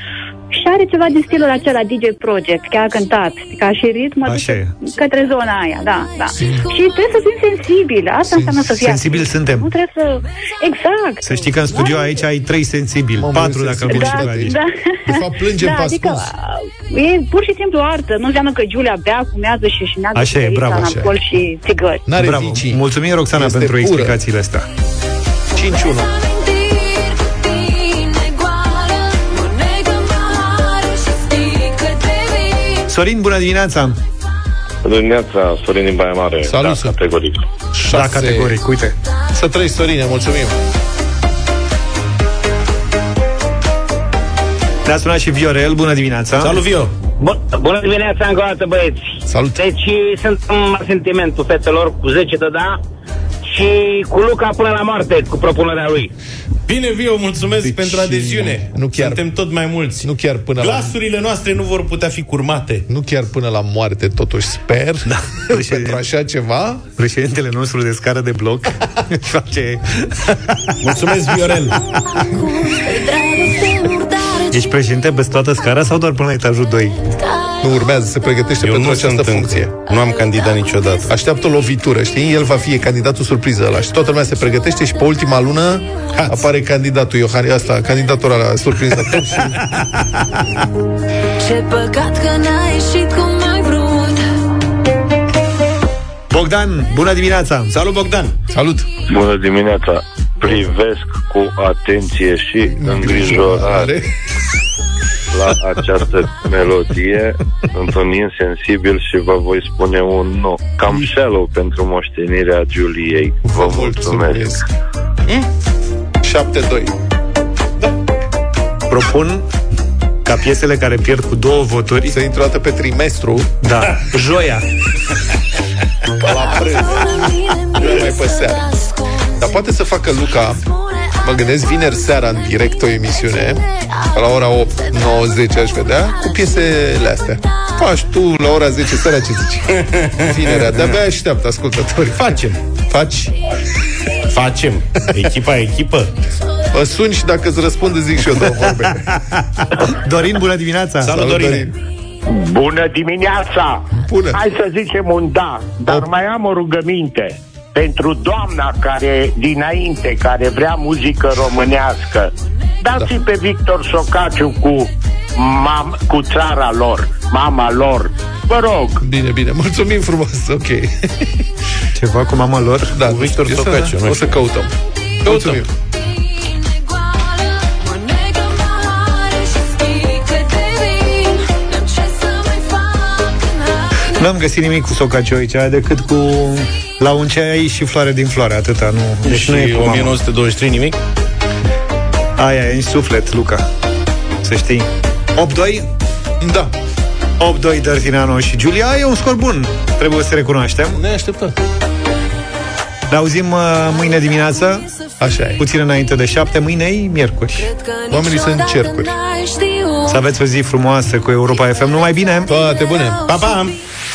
și are ceva din stilul acela DJ Project, chiar a cântat, ca și ritm mă Așa duce e. către zona aia, da, da. Și trebuie să fim sensibili, asta înseamnă să fii Sensibili artist. suntem. Nu trebuie să... Exact. Să știi că în studio aici ai trei sensibili, patru dacă îl pun și pe aici. da. De fapt, plângem da, pe adică ascuns. e pur și simplu artă. Nu înseamnă că Giulia bea, fumează și și neagă Așa e, cu bravo, în așa e. alcool și țigări. Bravo. Mulțumim, Roxana, Este pentru pură. explicațiile astea. 5-1. Sorin, bună dimineața! Bună dimineața, Sorin din Baia Mare. Salut, da, categoric. Da, categoric, uite. Să trăiești, Sorine, mulțumim. Ne-a sunat și Viorel, bună dimineața! Salut, Vio! Bun, bună dimineața încă o dată, băieți. Salut. Deci sunt în sentimentul fetelor cu 10 de da și cu Luca până la moarte, cu propunerea lui. Bine, Vio, mulțumesc Deci, pentru adeziune. nu chiar- Suntem tot mai mulți. Nu chiar până la... Glasurile noastre nu vor putea fi curmate. Nu chiar până la moarte, totuși sper. Da. pentru așa ceva. Președintele nostru de scară de bloc își face... Mulțumesc, Viorel! Ești președinte pe toată scara sau doar până la etajul 2? Nu urmează, se pregătește Eu pentru nu această sunt funcție. încă. Nu am candidat niciodată. Așteaptă o lovitură, știi? El va fi candidatul surpriză ăla și toată lumea se pregătește și pe ultima lună apare candidatul Iohan, asta, candidatul ăla surprinzător și Ce păcat că n-a ieșit cum ai vrut Bogdan, bună dimineața! Salut, Bogdan! Salut! Bună dimineața! Privesc cu atenție și îngrijorare la această melodie. Sunt un insensibil și vă voi spune un nu. Cam shallow pentru moștenirea Juliei. Vă mulțumesc! 7-2. Propun ca piesele care pierd cu două voturi Să intră o dată pe trimestru Da, joia Ca la prânz Nu mai pe seară Dar poate să facă Luca Mă gândesc vineri seara în direct o emisiune La ora 8, 9, 10 aș vedea Cu piesele astea Faci tu la ora 10 seara ce zici Vinerea, de-abia așteaptă ascultători Facem. Faci? Facem. Echipa, echipă. Mă suni și dacă îți răspund îți zic și eu două vorbe Dorin, bună dimineața! Salut, Dorine! Bună dimineața! Bună. Hai să zicem un da, dar mai am o rugăminte. Pentru doamna care dinainte, care vrea muzică românească, dați da. pe Victor Socaciu cu, mam, cu țara lor, mama lor. Vă rog, Bine, bine, mulțumim frumos, ok Ceva cu mama lor? Da, Cu Victor eu să- Socaciu, nu O să știu. căutăm Mulțumim N-am găsit nimic cu Socaciu aici Decât cu la un ceai și floare din floare Atâta, nu. Deci și nu e cu mama 1923 nimic? Aia e în suflet, Luca Să știi. 8-2 Da. 8-2 Dărtineanu și Giulia E un scor bun, trebuie să recunoaștem. Ne așteptăm. Ne auzim uh, mâine dimineață Așa e. Puțin înainte de 7 Mâine e miercuri. Oamenii sunt în cercuri. Să aveți o zi frumoasă cu Europa FM Numai bine. Toate bune. Pa, pa!